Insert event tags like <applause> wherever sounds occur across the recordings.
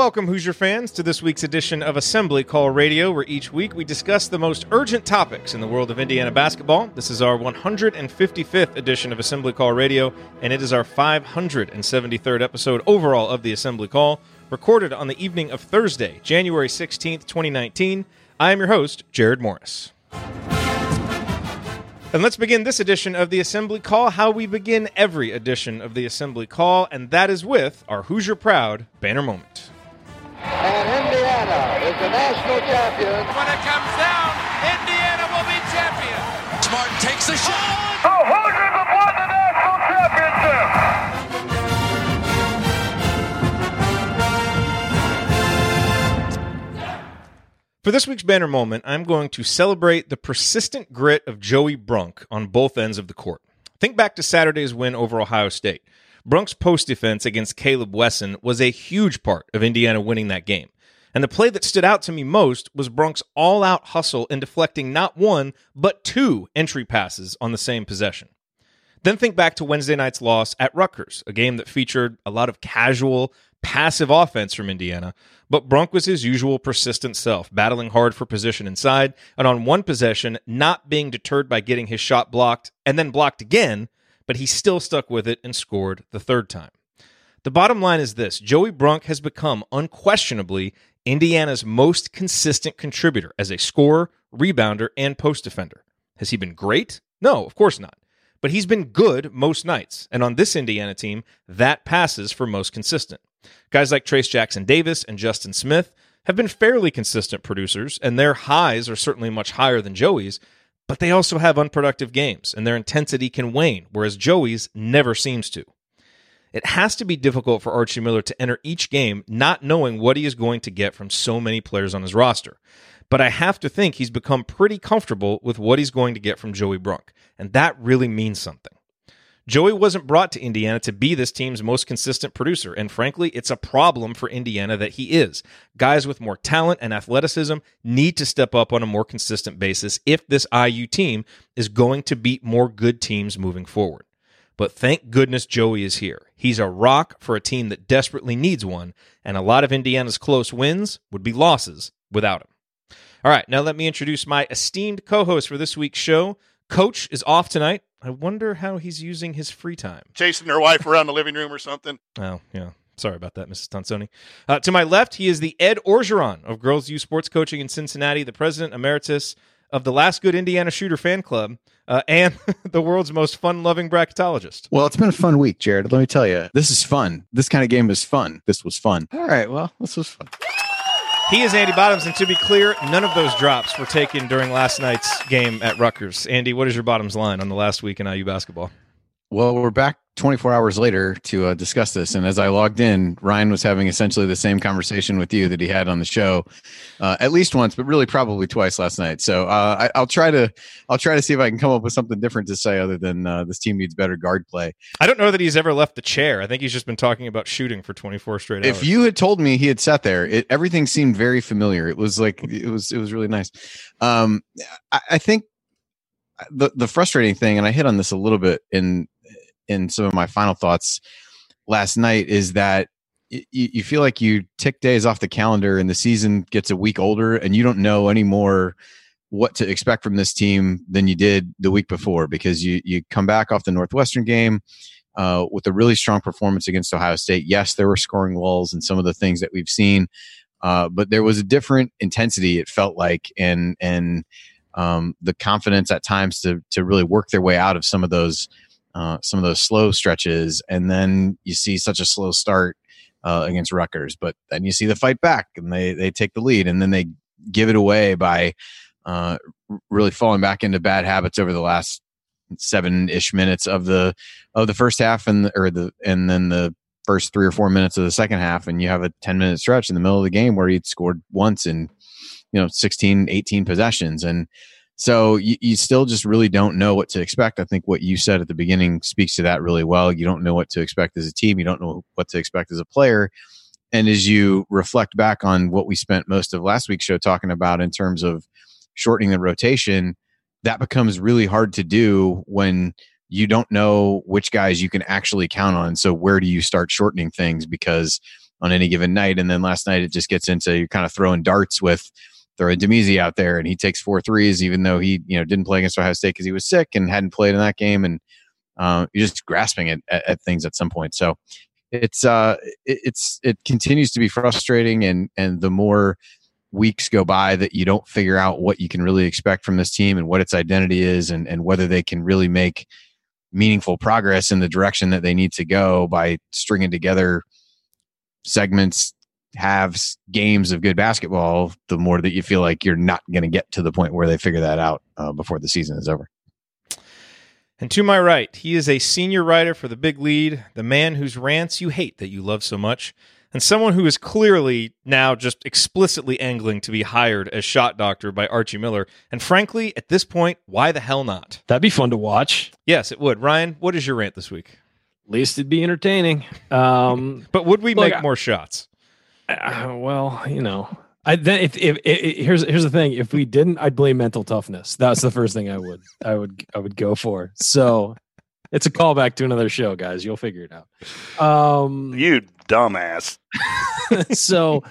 welcome, Hoosier fans, to this week's edition of Assembly Call Radio, where each week we discuss the most urgent topics in the world of Indiana basketball. This is our 155th edition of Assembly Call Radio, and it is our 573rd episode overall of the Assembly Call, recorded on the evening of Thursday, January 16th, 2019. I am your host, Jerod Morris. And let's begin this edition of the Assembly Call how we begin every edition of the Assembly Call, and that is with our Hoosier Proud banner moment. And Indiana is the national champion. When it comes down, Indiana will be champion. Smart takes the shot. Oh, oh, the Hoosiers have won the national championship. For this week's banner moment, I'm going to celebrate the persistent grit of Joey Brunk on both ends of the court. Think back to Saturday's win over Ohio State. Brunk's post defense against Caleb Wesson was a huge part of Indiana winning that game. And the play that stood out to me most was Brunk's all out hustle in deflecting not one, but two entry passes on the same possession. Then think back to Wednesday night's loss at Rutgers, a game that featured a lot of casual, passive offense from Indiana, but Brunk was his usual persistent self, battling hard for position inside, and on one possession, not being deterred by getting his shot blocked and then blocked again, but he still stuck with it and scored the third time. The bottom line is this Joey Brunk has become unquestionably Indiana's most consistent contributor as a scorer, rebounder, and post defender. Has he been great? No, of course not. But he's been good most nights, and on this Indiana team, that passes for most consistent. Guys like Trace Jackson Davis and Justin Smith have been fairly consistent producers, and their highs are certainly much higher than Joey's, but they also have unproductive games, and their intensity can wane, whereas Joey's never seems to. It has to be difficult for Archie Miller to enter each game not knowing what he is going to get from so many players on his roster. But I have to think he's become pretty comfortable with what he's going to get from Joey Brunk, and that really means something. Joey wasn't brought to Indiana to be this team's most consistent producer, and frankly, it's a problem for Indiana that he is. Guys with more talent and athleticism need to step up on a more consistent basis if this IU team is going to beat more good teams moving forward. But thank goodness Joey is here. He's a rock for a team that desperately needs one, and a lot of Indiana's close wins would be losses without him. All right, now let me introduce my esteemed co host for this week's show. Coach is off tonight. I wonder how he's using his free time. chasing their wife around the living room or something. <laughs> Oh, yeah. Sorry about that, Mrs. Tonsoni. Uh, to my left, he is the Ed Orgeron of Girls U Sports Coaching in Cincinnati, the president emeritus of the Last Good Indiana Shooter fan club, uh, and <laughs> the world's most fun loving bracketologist. Well, it's been a fun week, Jerod. Let me tell you, this is fun. This kind of game is fun. This was fun. All right. Well, this was fun. He is Andy Bottoms, and to be clear, none of those drops were taken during last night's game at Rutgers. Andy, what is your Bottoms line on the last week in IU basketball? Well, we're back 24 hours later to uh, discuss this. And as I logged in, Ryan was having essentially the same conversation with you that he had on the show, uh, at least once, but really probably twice last night. So uh, I, will try to I'll try to see if I can come up with something different to say other than uh, this team needs better guard play. I don't know that he's ever left the chair. I think he's just been talking about shooting for 24 straight hours. If you had told me he had sat there, it, everything seemed very familiar. It was like it was it was really nice. Um, I, I think the the frustrating thing, and I hit on this a little bit in in some of my final thoughts last night is that you, you feel like you tick days off the calendar and the season gets a week older and you don't know anymore what to expect from this team than you did the week before because you you come back off the Northwestern game uh, with a really strong performance against Ohio State. Yes, there were scoring walls and some of the things that we've seen, uh, but there was a different intensity. It felt like and and um, the confidence at times to to really work their way out of some of those uh, some of those slow stretches, and then you see such a slow start uh, against Rutgers. But then you see the fight back, and they they take the lead, and then they give it away by uh, really falling back into bad habits over the last seven ish minutes of the of the first half, and or the and then the first three or four minutes of the second half, and you have a ten minute stretch in the middle of the game where he scored once in you know 16 18 possessions and so you, you still just really don't know what to expect. I think what you said at the beginning speaks to that really well. You don't know what to expect as a team. You don't know what to expect as a player. And as you reflect back on what we spent most of last week's show talking about in terms of shortening the rotation, that becomes really hard to do when you don't know which guys you can actually count on. So where do you start shortening things? Because on any given night. And then last night it just gets into you're kind of throwing darts with throwing Damezi out there, and he takes four threes, even though he you know didn't play against Ohio State because he was sick and hadn't played in that game, and uh, you're just grasping at, at, at, things at some point. So it's uh it, it's it continues to be frustrating, and and the more weeks go by that you don't figure out what you can really expect from this team and what its identity is and, and whether they can really make meaningful progress in the direction that they need to go by stringing together segments halves games of good basketball the more that you feel like you're not going to get to the point where they figure that out uh, before the season is over and to my right he is a senior writer for the big lead the man whose rants you hate that you love so much and someone who is clearly now just explicitly angling to be hired as shot doctor by Archie Miller. And frankly, at this point, why the hell not? That'd be fun to watch. Yes, it would. Ryan, what is your rant this week? At least it'd be entertaining. Um, <laughs> but would we look, make more shots? Uh, well, you know, I then if, if, if, here's here's the thing, if we didn't, I'd blame mental toughness. That's the first thing I would I would I would go for. So it's a callback to another show, guys. You'll figure it out. Um, you dumbass. <laughs> so,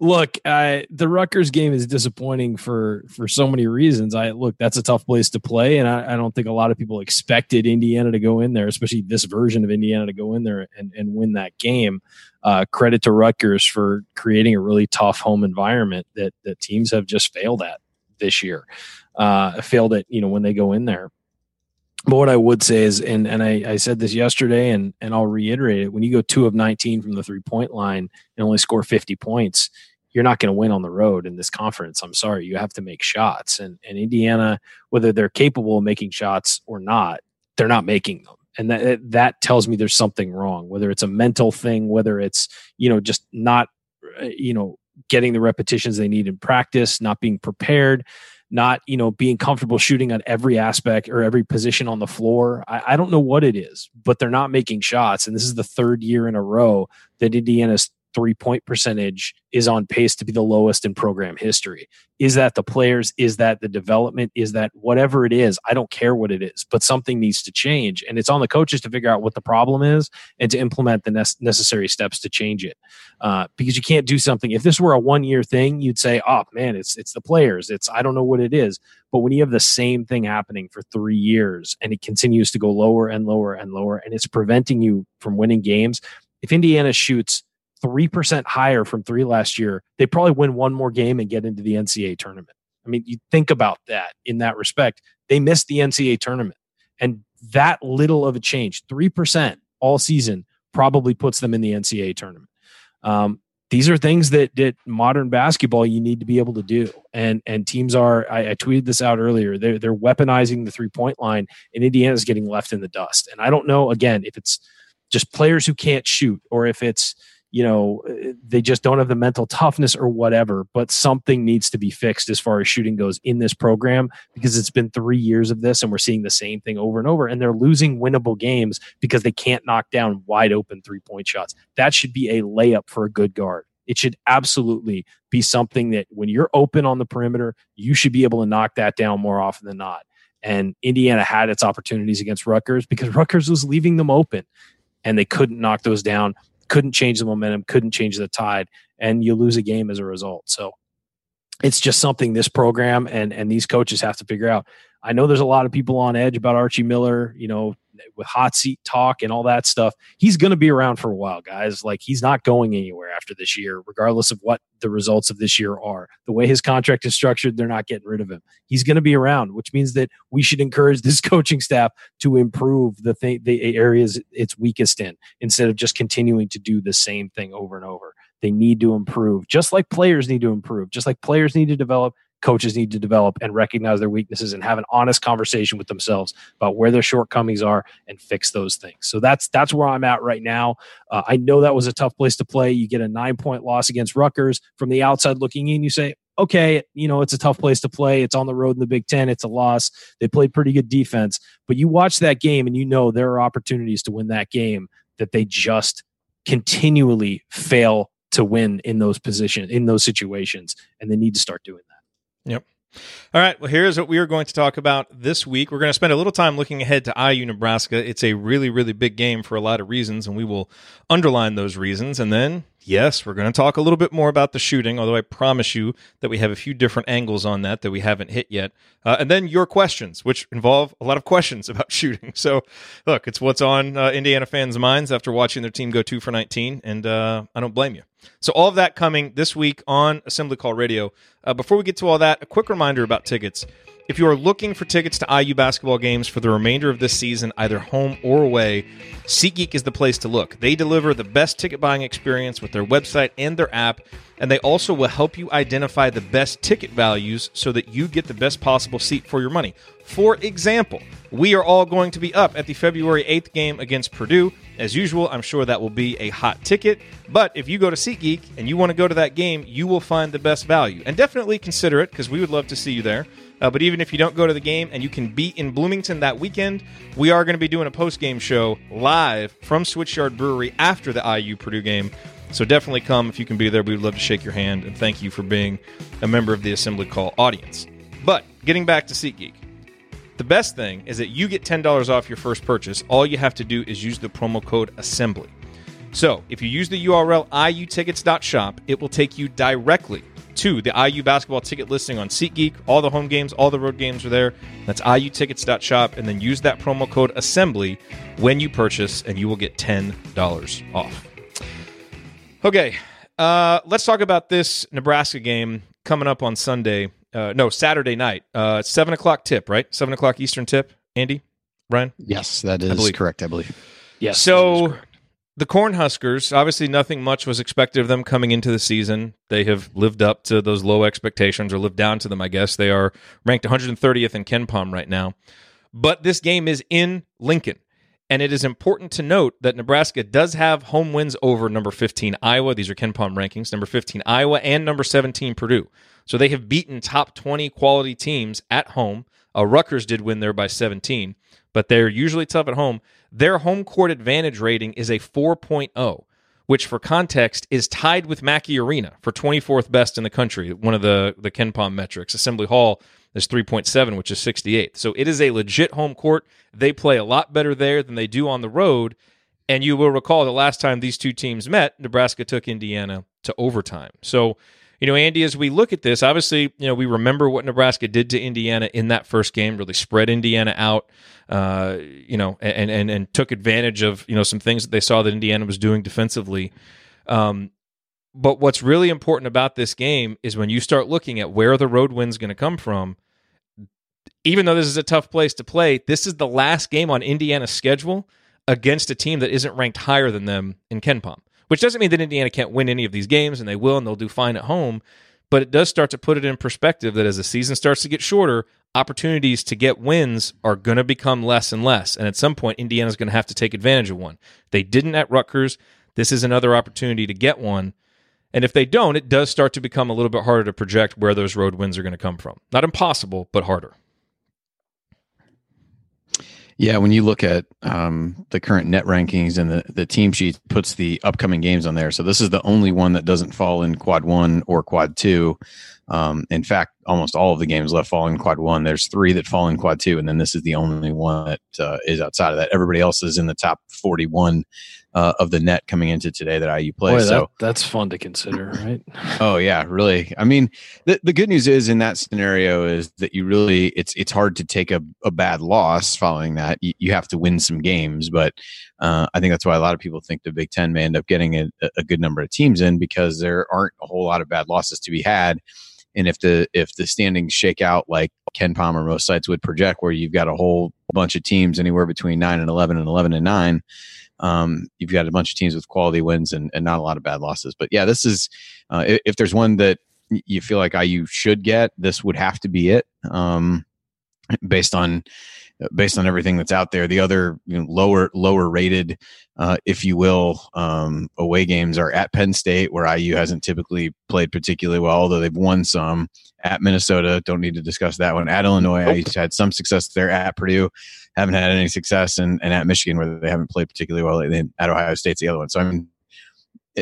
look, I, the Rutgers game is disappointing for for so many reasons. I look, that's a tough place to play, and I, I don't think a lot of people expected Indiana to go in there, especially this version of Indiana to go in there and, and win that game. Uh, credit to Rutgers for creating a really tough home environment that that teams have just failed at this year. Uh, failed at you know when they go in there but what I would say is, and and I, I said this yesterday, and and I'll reiterate it: when you go two of nineteen from the three point line and only score fifty points, you're not going to win on the road in this conference. I'm sorry, you have to make shots, and and Indiana, whether they're capable of making shots or not, they're not making them, and that that tells me there's something wrong. Whether it's a mental thing, whether it's you know just not uh, you know getting the repetitions they need in practice, not being prepared not you know being comfortable shooting on every aspect or every position on the floor. I, I, don't know what it is, but they're not making shots, and this is the third year in a row that Indiana's three point percentage is on pace to be the lowest in program history. Is that the players? Is that the development? Is that whatever it is? I don't care what it is, but something needs to change. And it's on the coaches to figure out what the problem is and to implement the ne- necessary steps to change it. Uh, because you can't do something. If this were a one year thing, you'd say, oh man, it's, it's the players. It's, I don't know what it is. But when you have the same thing happening for three years and it continues to go lower and lower and lower, and it's preventing you from winning games, if Indiana shoots 3% higher from three last year, they probably win one more game and get into the NCAA tournament. I mean, you think about that in that respect. They missed the NCAA tournament. And that little of a change, 3% all season, probably puts them in the NCAA tournament. Um, these are things that that modern basketball you need to be able to do. And and teams are I, I tweeted this out earlier. They're they're weaponizing the three point line, and Indiana's getting left in the dust. And I don't know again if it's just players who can't shoot or if it's you know they just don't have the mental toughness or whatever but something needs to be fixed as far as shooting goes in this program because it's been three years of this and we're seeing the same thing over and over and they're losing winnable games because they can't knock down wide open three point shots. That should be a layup for a good guard. It should absolutely be something that when you're open on the perimeter you should be able to knock that down more often than not. And indiana had its opportunities against rutgers because <laughs> rutgers was leaving them open and they couldn't knock those down couldn't change the momentum, couldn't change the tide, and you lose a game as a result. So it's just something this program and and these coaches have to figure out. I know there's a lot of people on edge about Archie Miller, you know, with hot seat talk and all that stuff. He's going to be around for a while, guys. Like he's not going anywhere after this year, regardless of what the results of this year are. The way his contract is structured, they're not getting rid of him. He's going to be around, which means that we should encourage this <laughs> coaching staff to improve the th- the areas it's weakest in instead of just continuing to do the same thing over and over. They need to improve, just like players need to improve, just like players need to develop coaches need to develop and recognize their weaknesses and have an honest conversation with themselves about where their shortcomings are and fix those things. So that's that's where I'm at right now. Uh, I know that was a tough place to play. You get a nine point loss against Rutgers from the outside looking in. You say, okay, you know it's a tough place to play. It's on the road in the Big Ten. It's a loss. They played pretty good defense, but you watch that game and you know there are opportunities to win that game that they just continually fail to win in those positions in those situations, and they need to start doing that. Yep. All right. Well, here's what we are going to talk about this week. We're going to spend a little time looking ahead to IU Nebraska. It's a really, really big game for a lot of reasons, and we will underline those reasons. And then Yes, we're going to talk a little bit more about the shooting, although I promise you that we have a few different angles on that that we haven't hit yet. Uh, and then your questions, which involve a lot of questions <laughs> about shooting. So, look, it's what's on uh, Indiana fans' minds after watching their team go two for 19, and uh, I don't blame you. So, all of that coming this week on Assembly Call Radio. Uh, before we get to all that, a quick reminder about tickets. If you are looking for tickets to IU basketball games for the remainder of this season, either home or away, SeatGeek is the place to look. They deliver the best ticket buying experience with their website and their app, and they also will help you identify the best ticket values so that you get the best possible seat for your money. For example, we are all going to be up at the February 8th game against Purdue. As usual, I'm sure that will be a hot ticket, but if you go to SeatGeek and you want to go to that game, you will find the best value. And definitely consider it because we would love to see you there. Uh, but even if you don't go to the game and you can be in Bloomington that weekend, we are going to be doing a post game show live from Switchyard Brewery after the IU Purdue game. So definitely come if you can be there. We would love to shake your hand and thank you for being a member of the Assembly Call audience. But getting back to SeatGeek, the best thing is that you get $10 off your first purchase. All you have to do is use the promo code ASSEMBLY. So if you use the URL iutickets.shop, it will take you directly to the IU basketball ticket listing on SeatGeek. All the home games, all the road games are there. That's iutickets.shop, and then use that promo code assembly when you purchase, and you will get $10 off. Okay, uh, let's talk about this Nebraska game coming up on Sunday. Uh, no, Saturday night. Uh, 7 o'clock tip, right? 7 o'clock Eastern tip. Andy? Ryan? Yes, that is believe. correct. I believe. Yes. So the Cornhuskers, obviously, nothing much was expected of them coming into the season. They have lived up to those low expectations, or lived down to them. I guess they are ranked 130th in KenPom right now. But this game is in Lincoln, and it is important to note that Nebraska does have home wins over number 15 Iowa. These are KenPom rankings: number 15 Iowa and number 17 Purdue. So they have beaten top 20 quality teams at home. Uh, Rutgers did win there by 17, but they're usually tough at home. Their home court advantage rating is a 4.0, which for context is tied with Mackey Arena for 24th best in the country, one of the, the KenPom metrics. Assembly Hall is 3.7, which is 68th. So it is a legit home court. They play a lot better there than they do on the road. And you will recall the last time these two teams met, Nebraska took Indiana to overtime. So you know, Andy, as we look at this, obviously, you know, we remember what Nebraska did to Indiana in that first game, really spread Indiana out, uh, you know, and, and, and took advantage of, you know, some things that they saw that Indiana was doing defensively. Um, but what's really important about this game is when you start looking at where the road win's going to come from, even though this is a tough place to play, this is the last game on Indiana's schedule against a team that isn't ranked higher than them in KenPom which doesn't mean that Indiana can't win any of these games, and they will, and they'll do fine at home. But it does start to put it in perspective that as the season starts to get shorter, opportunities to get wins are going to become less and less. And at some point, Indiana's going to have to take advantage of one. They didn't at Rutgers. This is another opportunity to get one. And if they don't, it does start to become a little bit harder to project where those road wins are going to come from. Not impossible, but harder. Yeah, when you look at um, the current net rankings and the, the team sheet puts the upcoming games on there. So this is the only one that doesn't fall in quad one or quad two. Um, in fact, almost all of the games left fall in quad one. There's three that fall in quad two, and then this is the only one that uh, is outside of that. Everybody else is in the top 41 uh, of the net coming into today that IU plays. Boy, so that's fun to consider, right? <laughs> Oh yeah, really. I mean, the, the good news is in that scenario is that you really it's it's hard to take a, a bad loss following that. You, you have to win some games, but uh, I think that's why a lot of people think the Big Ten may end up getting a, a good number of teams in because there aren't a whole lot of bad losses to be had. And if the if the standings shake out like KenPom or most sites would project, where you've got a whole bunch of teams anywhere between nine and eleven and eleven and nine, um, you've got a bunch of teams with quality wins and, and not a lot of bad losses. But yeah, this is uh, if, there's one that you feel like IU should get, this would have to be it. Um, based on based on everything that's out there. The other you know, lower lower rated, uh, if you will, um, away games are at Penn State, where IU hasn't typically played particularly well, although they've won some. At Minnesota, don't need to discuss that one. At Illinois, nope. IU's had some success there. At Purdue, haven't had any success, and, and at Michigan, where they haven't played particularly well. And at Ohio State's the other one. So I mean,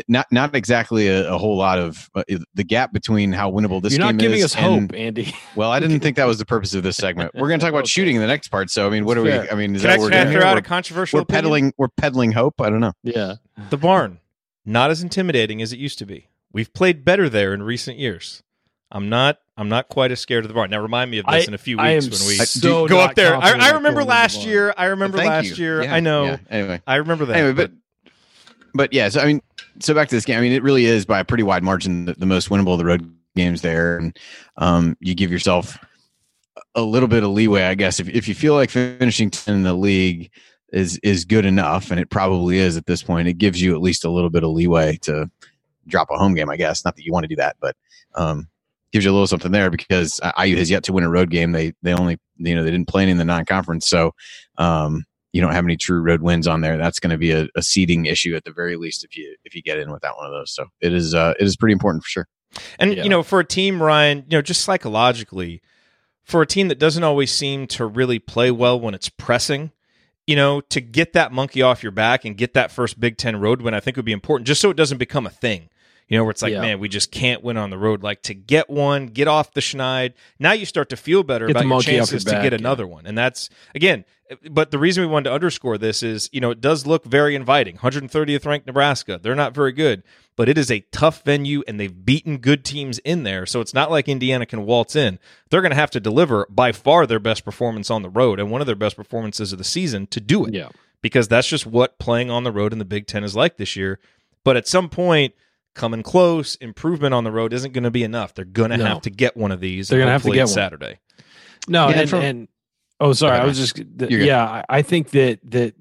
not not exactly a, a whole lot of uh, the gap between how winnable this You're game not giving is us hope, Andy. <laughs> Well, I didn't think that was the purpose of this segment. We're going to talk about <laughs> okay. shooting in the next part. So, I mean, what are we? I mean, is can that I, we're doing here? out we're, a controversial? We're peddling. We're peddling hope. I don't know. Yeah, the barn. not as intimidating as it used to be. We've played better there in recent years. I'm not. I'm not quite as scared of the bar. Now remind me of this I- in a few weeks when we so go up there. I, I remember going to the last year. I remember Thank last you. year. Yeah, I know. yeah. Anyway, I remember that. anyway, but but yeah, so I mean, so back to this game. I mean, it really is by a pretty wide margin the, the most winnable of the road games there, and um, you give yourself a little bit of leeway, I guess. If if you feel like finishing 10 in the league is is good enough, and it probably is at this point, it gives you at least a little bit of leeway to drop a home game. I guess not that you want to do that, but um, gives you a little something there because IU has yet to win a road game. They they only you know they didn't play any in the non conference, so um, you don't have any true road wins on there. That's going to be a, a seeding issue at the very least if you if you get in without one of those. So it is uh, it is pretty important for sure. And Yeah. you know, for a team, Ryan, you know, just psychologically, for a team that doesn't always seem to really play well when it's pressing, you know, to get that monkey off your back and get that first Big Ten road win, I think would be important, just so it doesn't become a thing. You know, where it's like, Yeah. man, we just can't win on the road. Like to get one, get off the schneid. Now you start to feel better Get about your chances your to get another one. And that's again, but the reason we wanted to underscore this is, you know, it does look very inviting. 130th ranked Nebraska. They're not very good, but it is a tough venue and they've beaten good teams in there. So it's not like Indiana can waltz in. They're going to have to deliver by far their best performance on the road and one of their best performances of the season to do it Yeah. because that's just what playing on the road in the Big Ten is like this year. But at some point, coming close, improvement on the road isn't going to be enough. They're going to No. have to get one of these. They're gonna have to get it's one. Saturday. No, Yeah, and, from- and oh, sorry, Go I was just th- yeah. I- I think that that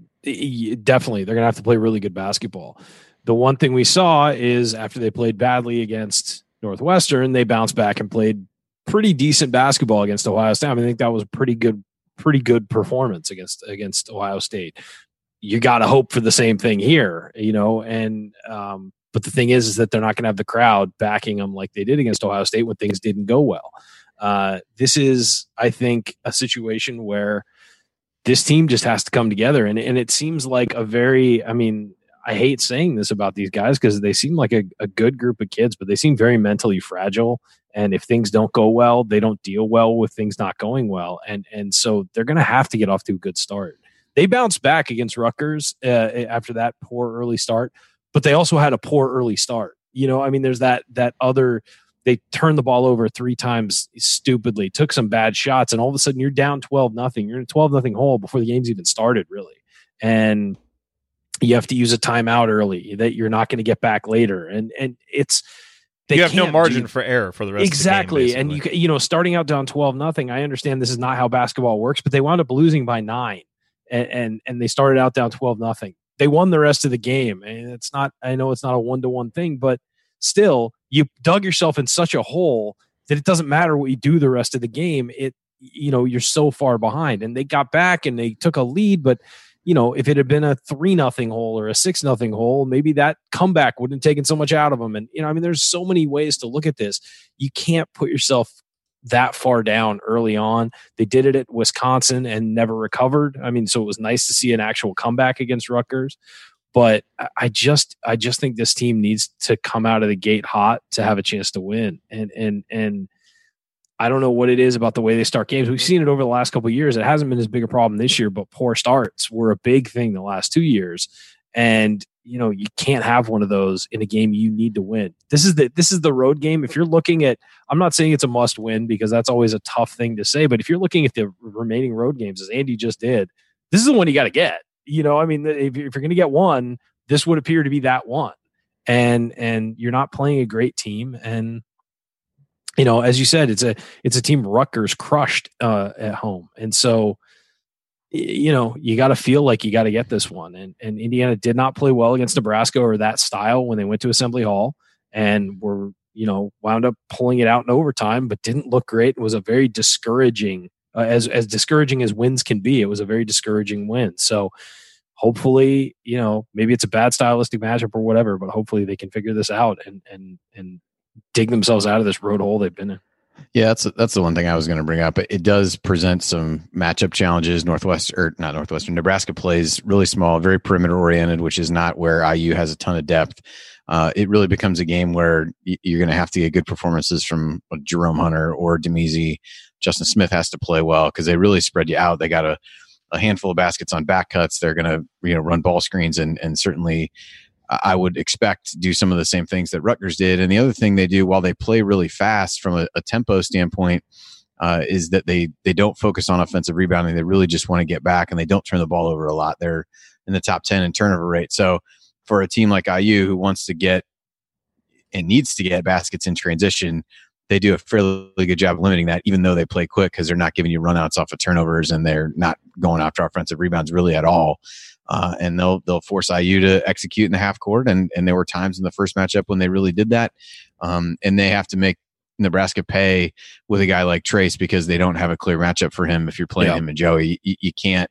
definitely they're gonna have to play really good basketball. The one thing we saw is after they played badly against Northwestern, they bounced back and played pretty decent basketball against Ohio State. I, mean, I think that was a pretty good, pretty good performance against against Ohio State. You got to hope for the same thing here, you know. And um, but the thing is, is that they're not going to have the crowd backing them like they did against Ohio State when things didn't go well. Uh, this is, I think, a situation where this team just has to come together, and and it seems like a very, I mean, I hate saying this about these guys because they seem like a, a good group of kids, but they seem very mentally fragile. And if things don't go well, they don't deal well with things not going well, and and so they're going to have to get off to a good start. They bounced back against Rutgers uh, after that poor early start, but they also had a poor early start. You know, I mean, there's that that other they turned the ball over three times stupidly, took some bad shots, and all of a sudden you're down 12 nothing. You're in a 12 nothing hole before the game's even started, really. And you have to use a timeout early that you're not going to get back later. And and it's they you have no margin do- for error for the rest exactly of the game. Exactly. And you you know starting out down 12 nothing i understand this is not how basketball works but they wound up losing by nine and and, and they started out down 12 nothing they won the rest of the game. And it's not i know it's not a one-to-one thing but still you dug yourself in such a hole that it doesn't matter what you do the rest of the game it you know you're so far behind. And they got back and they took a lead but you know if it had been a three nothing hole or a six nothing hole maybe that comeback wouldn't have taken so much out of them. And you know i mean there's so many ways to look at this. You can't put yourself that far down early on they did it at wisconsin and never recovered i mean so it was nice to see an actual comeback against rutgers but I- just i just think this team needs to come out of the gate hot to have a chance to win and and and I don't know what it is about the way they start games. We've seen it over the last couple years. It hasn't been as big a problem this year, but poor starts were a big thing the last two years. And you know, you can't have one of those in a game you need to win. This is the this is the road game. If you're looking at I'm not saying it's a must win because that's always a tough thing to say, but if you're looking at the remaining road games as Andy just did, this is the one you got to get. You know, I mean, if you're, going to get one, this would appear to be that one. And and you're not playing a great team and you know, as you said, it's a it's a team Rutgers crushed uh, at home, and so you know you got to feel like you got to get this one. And and Indiana did not play well against Nebraska or that style when they went to Assembly Hall, and were you know wound up pulling it out in overtime, but didn't look great. It was a very discouraging, uh, as as discouraging as wins can be. It was a very discouraging win. So hopefully, you know, maybe it's a bad stylistic matchup or whatever, but hopefully they can figure this out and and and dig themselves out of this road hole they've been in. Yeah, that's that's the one thing I was going to bring up. It does present some matchup challenges. Northwest or not Northwestern, Nebraska plays really small, very perimeter oriented, which is not where IU has a ton of depth. Uh, it really becomes a game where you're going to have to get good performances from Jerome Hunter or Damezi. Justin Smith has to play well because they really spread you out. They got a, a handful of baskets on back cuts. They're going to you know run ball screens and and certainly I would expect to do some of the same things that Rutgers did. And the other thing they do while they play really fast from a, a tempo standpoint uh, is that they they don't focus on offensive rebounding. They really just want to get back, and they don't turn the ball over a lot. They're in the top ten in turnover rate. So for a team like IU who wants to get and needs to get baskets in transition, they do a fairly good job limiting that, even though they play quick because they're not giving you runouts off of turnovers and they're not going after offensive rebounds really at all. Uh, and they'll they'll force IU to execute in the half court, and and there were times in the first matchup when they really did that, um, and they have to make Nebraska pay with a guy like Trace because they don't have a clear matchup for him. If you're playing Yeah. him and Joey, you, you can't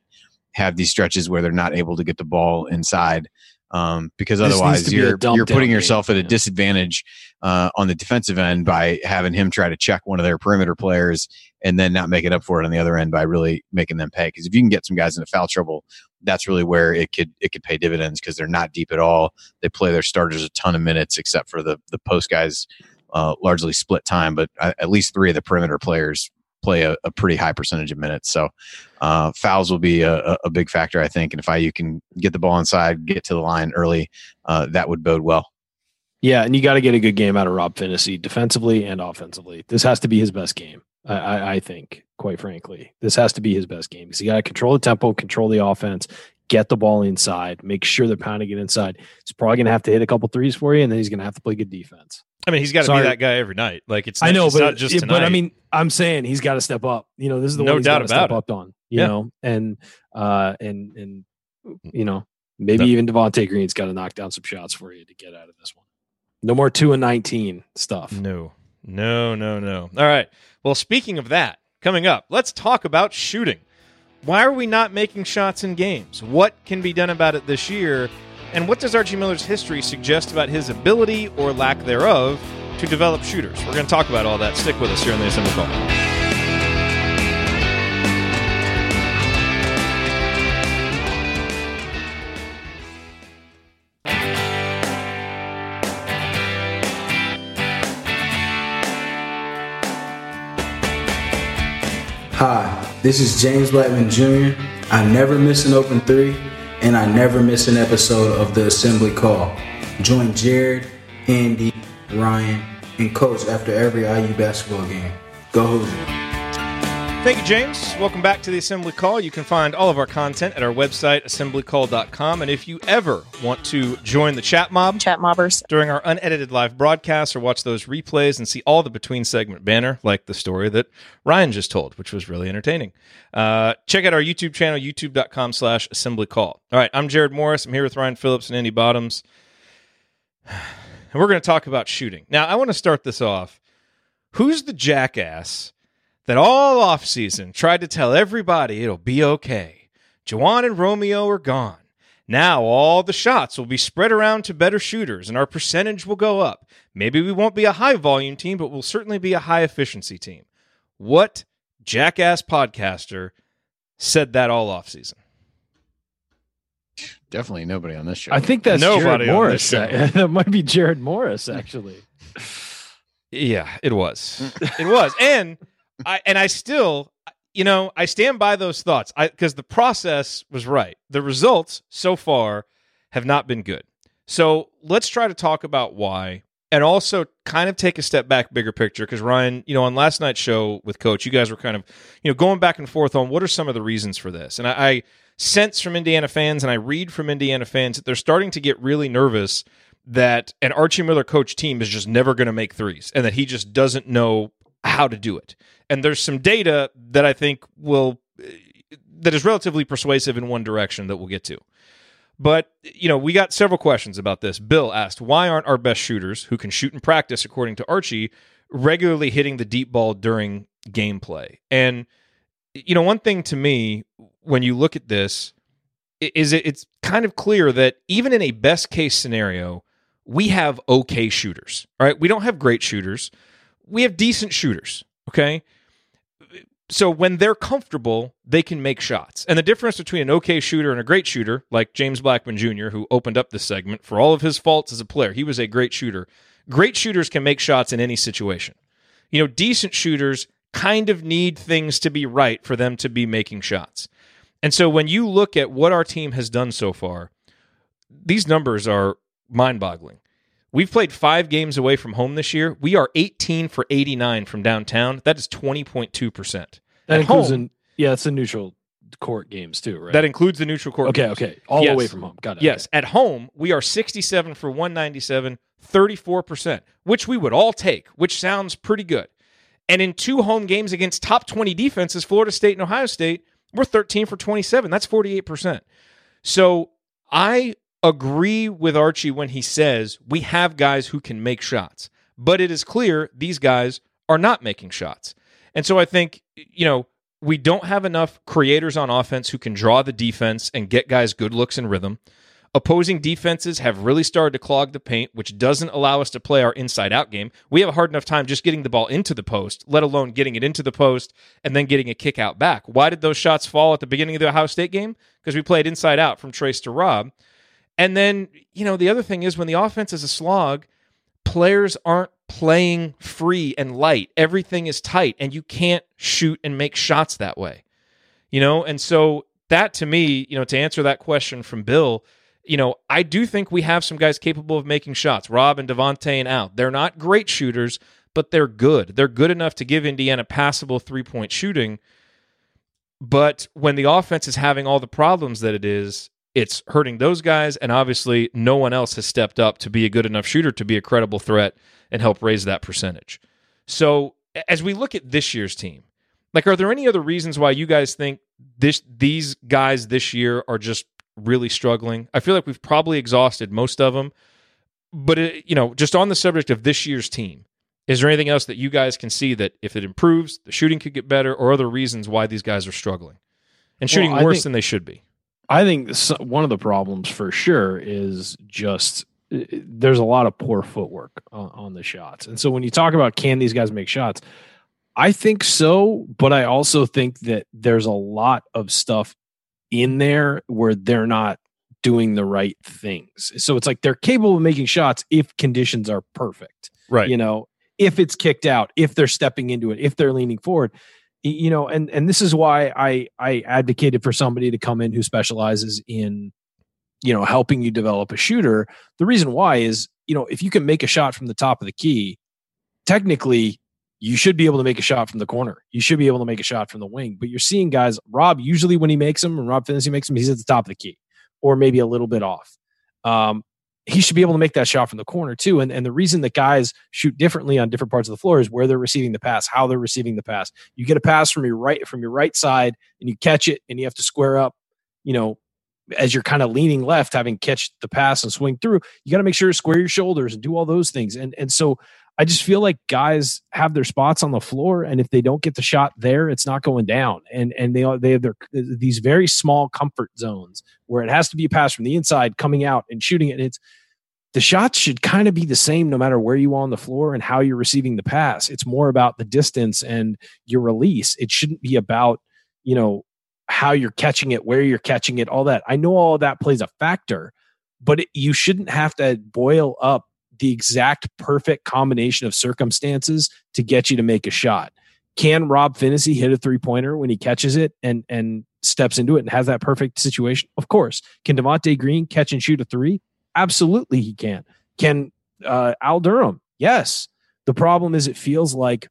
have these stretches where they're not able to get the ball inside um, because This otherwise you're you're putting yourself at a Yeah. disadvantage uh, on the defensive end by having him try to check one of their perimeter players and then not make it up for it on the other end by really making them pay. Because if you can get some guys into foul trouble, that's really where it could it could pay dividends because they're not deep at all. They play their starters a ton of minutes, except for the the post guys, uh, largely split time. But at least three of the perimeter players play a, a pretty high percentage of minutes. So uh, fouls will be a, a- big factor, I think. And if IU can get the ball inside, get to the line early, uh, that would bode well. Yeah, and you got to get a good game out of Rob Phinisee defensively and offensively. This has to be his best game. I, I, think, quite frankly, this has to be his best game because you got to control the tempo, control the offense, get the ball inside, make sure they're pounding it inside. He's probably going to have to hit a couple threes for you, and then he's going to have to play good defense. I mean, he's got to be that guy every night. Like it's I know, it's but not just tonight. but I mean, I'm saying he's got to step up. You know, this is the No one he's doubt gotta step about it. up on. You Yeah. know, and uh, and and you know, maybe even Devonte Green's got to knock down some shots for you to get out of this one. No more two and nineteen stuff. No, no, no, no. All right. Well, speaking of that, coming up, let's talk about shooting. Why are we not making shots in games? What can be done about it this year? And what does Archie Miller's history suggest about his ability or lack thereof to develop shooters? We're going to talk about all that. Stick with us here on the Assembly Call. Hi, this is James Blackman Jr. I never miss an open three, and I never miss an episode of the Assembly Call. Join Jerod, Andy, Ryan, and Coach after every IU basketball game. Go Hoosiers! Thank you, James. Welcome back to the Assembly Call. You can find all of our content at our website, assemblycall.com. And if you ever want to join the chat mob, chat mobbers. during our unedited live broadcasts or watch those replays and see all the between segment banner, like the story that Ryan just told, which was really entertaining. Uh, check out our YouTube channel, youtube.com slash assembly call. All right, I'm Jerod Morris. I'm here with Ryan Phillips and Andy Bottoms. <sighs> And we're going to talk about shooting. Now, I want to start this off. Who's the jackass that all offseason tried to tell everybody it'll be okay? Juwan and Romeo are gone. Now all the shots will be spread around to better shooters and our percentage will go up. Maybe we won't be a high volume team, but we'll certainly be a high efficiency team. What jackass podcaster said that all offseason? Definitely nobody on this show. I think that's Nobody Jerod on Morris. <laughs> that might be Jerod Morris, actually. Yeah, it was. it was. And I and I still you know, I stand by those thoughts. Because the process was right. The results so far have not been good. So, let's try to talk about why and also kind of take a step back bigger picture because Ryan, you know, on last night's show with coach, you guys were kind of, you know, going back and forth on what are some of the reasons for this. And I, I sense from Indiana fans and I read from Indiana fans that they're starting to get really nervous that an Archie Miller coach team is just never going to make threes and that he just doesn't know how to do it. And there's some data that I think will that is relatively persuasive in one direction that we'll get to. But, you know, we got several questions about this. Bill asked, why aren't our best shooters, who can shoot in practice, according to Archie, regularly hitting the deep ball during gameplay? And, you know, one thing to me, when you look at this, is it, it's kind of clear that even in a best case scenario, we have okay shooters, right? We don't have great shooters. We have decent shooters, okay? So when they're comfortable, they can make shots. And the difference between an okay shooter and a great shooter, like James Blackman Jr., who opened up this segment for all of his faults as a player, he was a great shooter. Great shooters can make shots in any situation. You know, decent shooters kind of need things to be right for them to be making shots. And so when you look at what our team has done so far, these numbers are mind boggling. We've played five games away from home this year. We are 18 for 89 from downtown. That is 20.2%. That At includes home- yeah, it's a neutral court games too, right? That includes the neutral court. okay, games. okay, all Yes. away from home. Got it. Yes. At home, we are 67 for 197, 34%, which we would all take, which sounds pretty good. And in two home games against top 20 defenses, Florida State and Ohio State, we're 13 for 27. That's 48%. So I agree with Archie when he says we have guys who can make shots, but it is clear these guys are not making shots. And so I think, you know, we don't have enough creators on offense who can draw the defense and get guys good looks and rhythm. Opposing defenses have really started to clog the paint, which doesn't allow us to play our inside out game. We have a hard enough time just getting the ball into the post, let alone getting it into the post and then getting a kick out back. Why did those shots fall at the beginning of the Ohio State game? Because we played inside out from Trace to Rob. And then, you know, the other thing is when the offense is a slog, players aren't playing free and light. Everything is tight, and you can't shoot and make shots that way. You know, and so that to me, you know, to answer that question from Bill, you know, I do think we have some guys capable of making shots. Rob and Devonte and out. They're not great shooters, but they're good. They're good enough to give Indiana passable three point shooting. But when the offense is having all the problems that it is, it's hurting those guys. And obviously, no one else has stepped up to be a good enough shooter to be a credible threat and help raise that percentage. So, as we look at this year's team, like, are there any other reasons why you guys think this these guys this year are just really struggling? I feel like we've probably exhausted most of them. But it, you know, just on the subject of this year's team, is there anything else that you guys can see that if it improves, the shooting could get better, or other reasons why these guys are struggling and shooting Well, worse think- than they should be? I think one of the problems for sure is just there's a lot of poor footwork on, on the shots. And so when you talk about can these guys make shots, I think so, but I also think that there's a lot of stuff in there where they're not doing the right things. So it's like they're capable of making shots if conditions are perfect Right. you know if it's kicked out if they're stepping into it if they're leaning forward you know and and this is why i i advocated for somebody to come in who specializes in you know helping you develop a shooter. The reason why is you know if you can make a shot from the top of the key technically you should be able to make a shot from the corner. You should be able to make a shot from the wing. But you're seeing guys rob usually when he makes them and rob Phinisee makes them he's at the top of the key or maybe a little bit off. Um, he should be able to make that shot from the corner too. And and the reason that guys shoot differently on different parts of the floor is where they're receiving the pass, how they're receiving the pass. You get a pass from your right from your right side and you catch it and you have to square up, you know, as you're kind of leaning left, having catch the pass and swing through, you got to make sure to square your shoulders and do all those things. And and so I just feel like guys have their spots on the floor, and if they don't get the shot there, it's not going down. And and they they have their these very small comfort zones where it has to be a pass from the inside coming out and shooting it. And it's the shots should kind of be the same no matter where you are on the floor and how you're receiving the pass. It's more about the distance and your release. It shouldn't be about, you know, how you're catching it, where you're catching it, all that. I know all of that plays a factor, but it, you shouldn't have to boil up the exact perfect combination of circumstances to get you to make a shot. Can Rob Phinisee hit a three pointer when he catches it and and steps into it and has that perfect situation? Of course. Can Devonte Green catch and shoot a three? Absolutely, he can. Can uh, Al Durham? Yes. The problem is, it feels like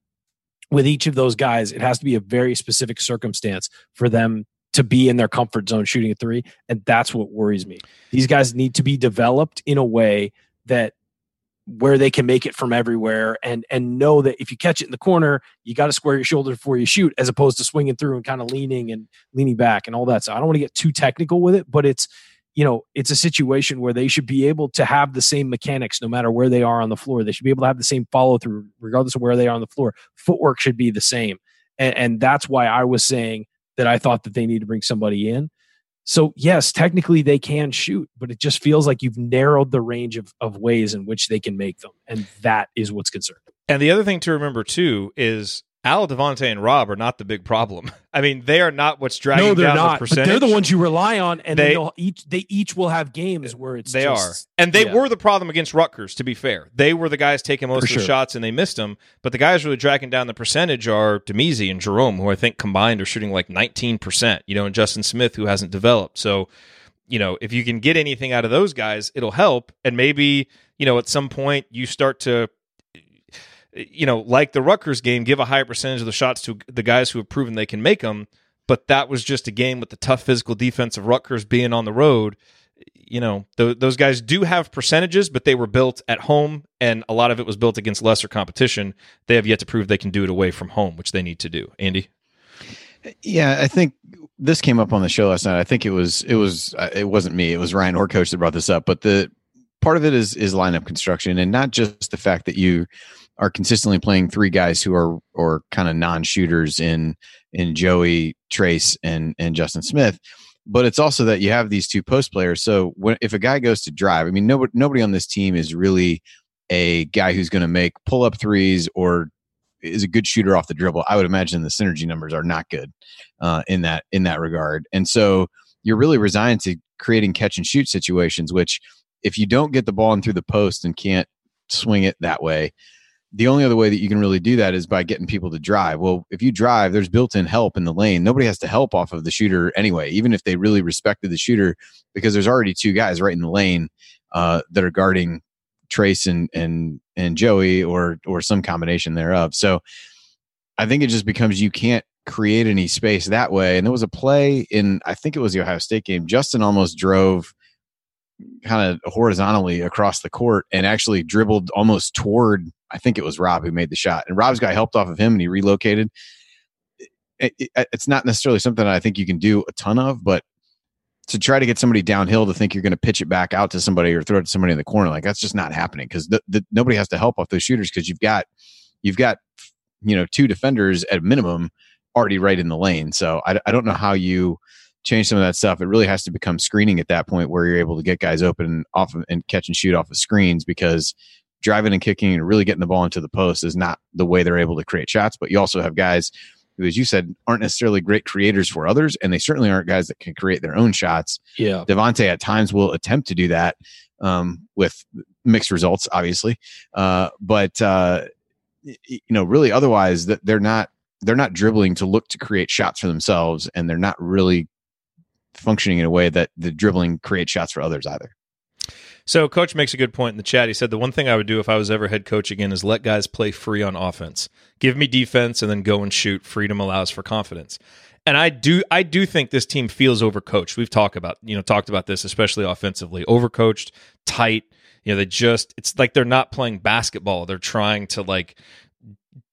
with each of those guys, it has to be a very specific circumstance for them to be in their comfort zone shooting a three. And that's what worries me. These guys need to be developed in a way that where they can make it from everywhere and and know that if you catch it in the corner you got to square your shoulder before you shoot as opposed to swinging through and kind of leaning and leaning back and all that so i don't want to get too technical with it but it's you know it's a situation where they should be able to have the same mechanics no matter where they are on the floor they should be able to have the same follow through regardless of where they are on the floor footwork should be the same and, and that's why i was saying that i thought that they need to bring somebody in so yes, technically they can shoot, but it just feels like you've narrowed the range of, of ways in which they can make them. And that is what's concerning. And the other thing to remember too is Al Devonte and Rob are not the big problem. <laughs> I mean, they are not what's dragging no, they're down not. the But percentage. they're the ones you rely on, and They- each they each will have games where it's they just- are, and they yeah. were the problem against Rutgers. To be fair, they were the guys taking most For of the sure. shots, and they missed them. But the guys really dragging down the percentage are Damezi and Jerome, who I think combined are shooting like nineteen percent. You know, and Justin Smith, who hasn't developed. So you know, if you can get anything out of those guys, it'll help. And maybe, you know, at some point you start to, you know, like the Rutgers game, give a higher percentage of the shots to the guys who have proven they can make them. But that was just a game with the tough physical defense of Rutgers being on the road. You know, th- those guys do have percentages, but they were built at home, and a lot of it was built against lesser competition. They have yet to prove they can do it away from home, which they need to do. Andy? Yeah, I think this came up on the show last night. I think it was it was uh, it wasn't me. It was Ryan or coach that brought this up. But the part of it is is lineup construction, and not just the fact that you are consistently playing three guys who are or kind of non shooters in in Joey Trayce and and Justin Smith. But it's also that you have these two post players. So when if a guy goes to drive, I mean, nobody nobody on this team is really a guy who's going to make pull up threes or is a good shooter off the dribble. I would imagine the synergy numbers are not good uh, in that in that regard. And so you're really resigned to creating catch and shoot situations, which if you don't get the ball in through the post and can't swing it that way, the only other way that you can really do that is by getting people to drive. Well, if you drive, there's built-in help in the lane. Nobody has to help off of the shooter anyway, even if they really respected the shooter, because there's already two guys right in the lane uh, that are guarding Trayce and and and Joey or or some combination thereof. So I think it just becomes you can't create any space that way. And there was a play in I think it was the Ohio State game. Justin almost drove kind of horizontally across the court and actually dribbled almost toward I think it was Rob who made the shot. And Rob's guy helped off of him and he relocated. It, it, uh, it's not necessarily something I think you can do a ton of, but to try to get somebody downhill to think you're going to pitch it back out to somebody or throw it to somebody in the corner like that's just not happening because nobody has to help off those shooters because you've got you've got you know two defenders at minimum already right in the lane so I, I don't know how you change some of that stuff it really has to become screening at that point where you're able to get guys open off of, and catch and shoot off of screens because driving and kicking and really getting the ball into the post is not the way they're able to create shots but you also have guys who, as you said, aren't necessarily great creators for others, and they certainly aren't guys that can create their own shots. Yeah. Devonte at times will attempt to do that um, with mixed results, obviously, uh, but uh, you know, really, otherwise, that they're not they're not dribbling to look to create shots for themselves, and they're not really functioning in a way that the dribbling creates shots for others either. So, coach makes a good point in the chat. He said the one thing I would do if I was ever head coach again is let guys play free on offense. Give me defense and then go and shoot. Freedom allows for confidence. And I do, I do think this team feels overcoached. We've talked about, you know, talked about this, especially offensively, overcoached, tight. You know, they just, it's like they're not playing basketball. They're trying to like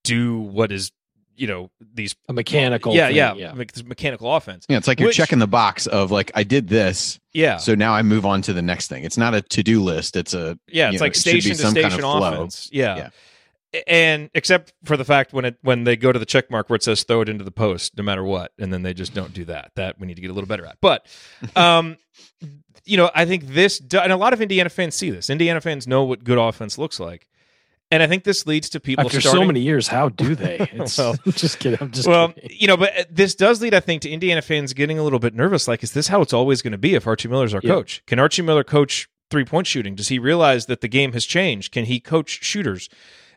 do what is you know these a mechanical yeah thing, yeah, yeah. me- this mechanical offense Yeah, it's like you're Which- checking the box of like I did this, yeah so now I move on to the next thing. It's not a to do list. It's a yeah it's know, like it should be station to kind station of offense yeah. Yeah. and except for the fact when it when they go to the check mark where it says throw it into the post no matter what and then they just don't do that that we need to get a little better at but <laughs> um you know i think this do- and a lot of indiana fans see this indiana fans know what good offense looks like and i think this leads to people After starting so many years, how do they? <laughs> It's, Well- <laughs> just kidding. I'm just well, kidding. you know, but uh, this does lead, I think, to Indiana fans getting a little bit nervous. Like, is this how it's always going to be if Archie Miller's our Yeah. coach? Can Archie Miller coach three point shooting? Does he realize that the game has changed? Can he coach shooters?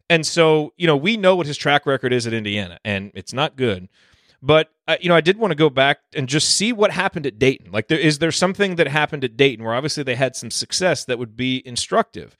And so, you know, we know what his track record is at Indiana, and it's not good. But uh, you know, I did want to go back and just see what happened at Dayton. Like, there is there something that happened at Dayton where obviously they had some success that would be instructive.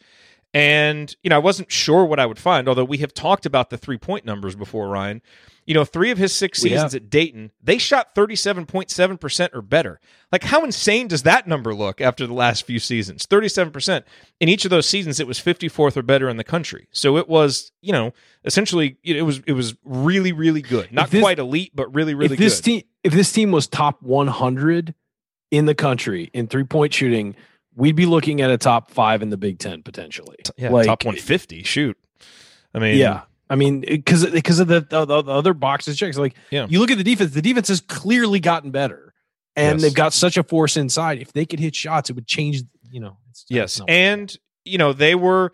And, you know, I wasn't sure what I would find, although we have talked about the three point numbers before, Ryan. You know, three of his six seasons at Dayton, they shot 37.7% or better. Like, how insane does that number look after the last few seasons? 37%. In each of those seasons, it was 54th or better in the country. So it was, you know, essentially, it was it was really, really good. Not this- quite elite, but really, really if this good. team if this team was top 100 in the country in three point shooting, we'd be looking at a top five in the Big Ten potentially. yeah, like, top 150. Shoot. I mean, Yeah. I mean, because because of the, the, the other boxes checks, like Yeah. you look at the defense, the defense has clearly gotten better, and Yes. they've got such a force inside. If they could hit shots, it would change. You know, it's, Yes, and you know they were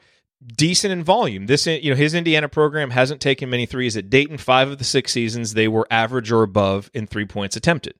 decent in volume. This you know his Indiana program hasn't taken many threes at Dayton. Five of the six seasons they were average or above in three points attempted.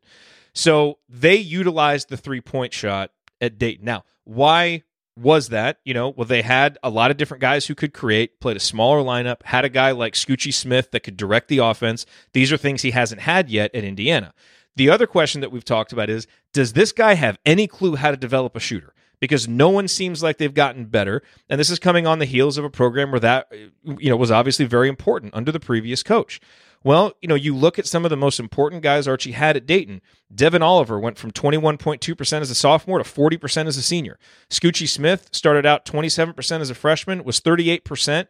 So they utilized the three point shot at Dayton. Now, why was that? You know, well they had a lot of different guys who could create, played a smaller lineup, had a guy like Scoochie Smith that could direct the offense. These are things he hasn't had yet at Indiana. The other question that we've talked about is Does this guy have any clue how to develop a shooter? Because no one seems like they've gotten better, and this is coming on the heels of a program where that you know was obviously very important under the previous coach. Well, you know, you look at some of the most important guys Archie had at Dayton. Devin Oliver went from 21.2% as a sophomore to 40% as a senior. Scoochie Smith started out 27% as a freshman, was 38%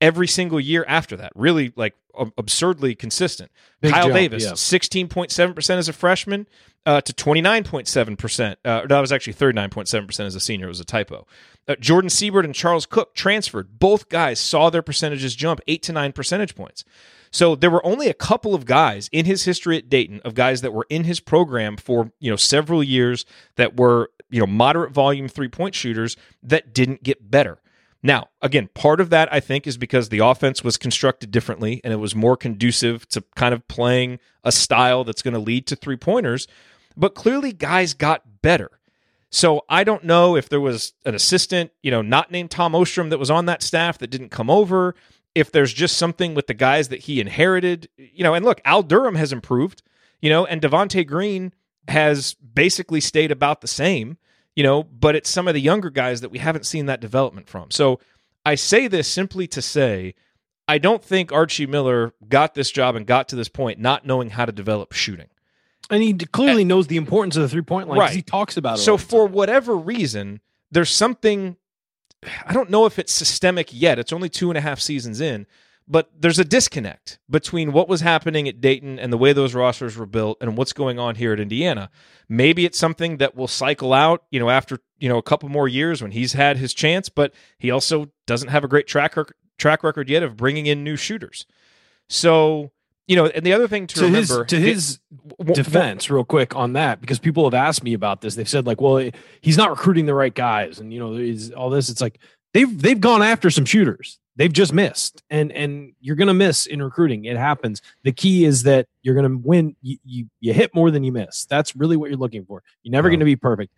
every single year after that. Really like absurdly consistent. Big Kyle jump, Davis, yeah. 16.7% as a freshman uh, to 29.7%. Uh, that was actually 39.7% as a senior. It was a typo. Uh, Jordan Sibert and Charles Cooke transferred. Both guys saw their percentages jump eight to nine percentage points. So there were only a couple of guys in his history at Dayton of guys that were in his program for you know several years that were you know moderate volume three point shooters that didn't get better. Now, again, part of that I think is because the offense was constructed differently and it was more conducive to kind of playing a style that's going to lead to three pointers. But clearly, guys got better. So I don't know if there was an assistant, you know, not named Tom Ostrom that was on that staff that didn't come over. If there's just something with the guys that he inherited, you know, and look, Al Durham has improved, you know, and Devonte Green has basically stayed about the same, you know, but it's some of the younger guys that we haven't seen that development from. So I say this simply to say I don't think Archie Miller got this job and got to this point not knowing how to develop shooting. And he clearly knows the importance of the three point line. 'cause Right. He talks about it. So for time. whatever reason, there's something I don't know if it's systemic yet. It's only two and a half seasons in, but there's a disconnect between what was happening at Dayton and the way those rosters were built and what's going on here at Indiana. Maybe it's something that will cycle out, you know, after you know a couple more years when he's had his chance, but he also doesn't have a great track rec- track record yet of bringing in new shooters. So you know, and the other thing to, to his remember to his w- defense, real quick on that, because people have asked me about this. They've said like, well, he's not recruiting the right guys, and you know, is all this. It's like they've they've gone after some shooters. They've just missed, and and you're gonna miss in recruiting. It happens. The key is that you're gonna win. You you, you hit more than you miss. That's really what you're looking for. You're never gonna be perfect.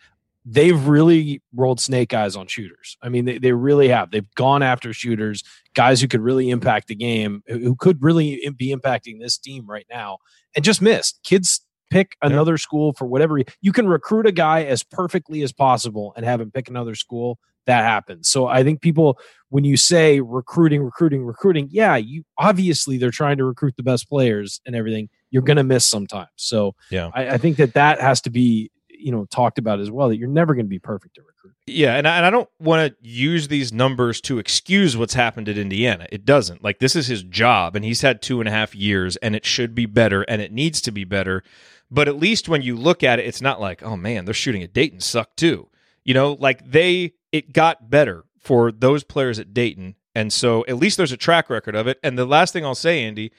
They've really rolled snake eyes on shooters. I mean, they, they really have. They've gone after shooters, guys who could really impact the game, who could really be impacting this team right now, and just missed. Kids pick another school for whatever you can recruit a guy as perfectly as possible and have him pick another school. That happens. So I think people, when you say recruiting, recruiting, recruiting, yeah, you obviously they're trying to recruit the best players and everything. You're going to miss sometimes. So Yeah. I, I think that that has to be you know talked about as well. That you're never going to be perfect at recruiting. Yeah, and I, and I don't want to use these numbers to excuse what's happened at Indiana. It doesn't. Like this is his job, and he's had two and a half years, and it should be better, and it needs to be better. But at least when you look at it, it's not like, oh man, they're shooting at Dayton suck too. You know, like they it got better for those players at Dayton, and so at least there's a track record of it. And the last thing I'll say, Andy,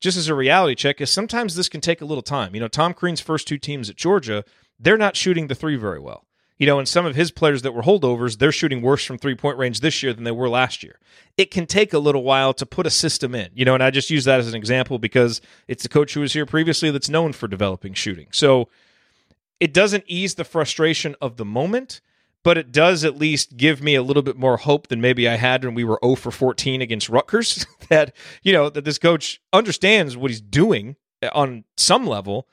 just as a reality check, is sometimes this can take a little time. You know, Tom Crean's first two teams at Georgia, they're not shooting the three very well. You know, and some of his players that were holdovers, they're shooting worse from three point range this year than they were last year. It can take a little while to put a system in, you know, and I just use that as an example because it's the coach who was here previously that's known for developing shooting. So it doesn't ease the frustration of the moment, but it does at least give me a little bit more hope than maybe I had when we were 0 for 14 against Rutgers. <laughs> that, you know, that this coach understands what he's doing on some level,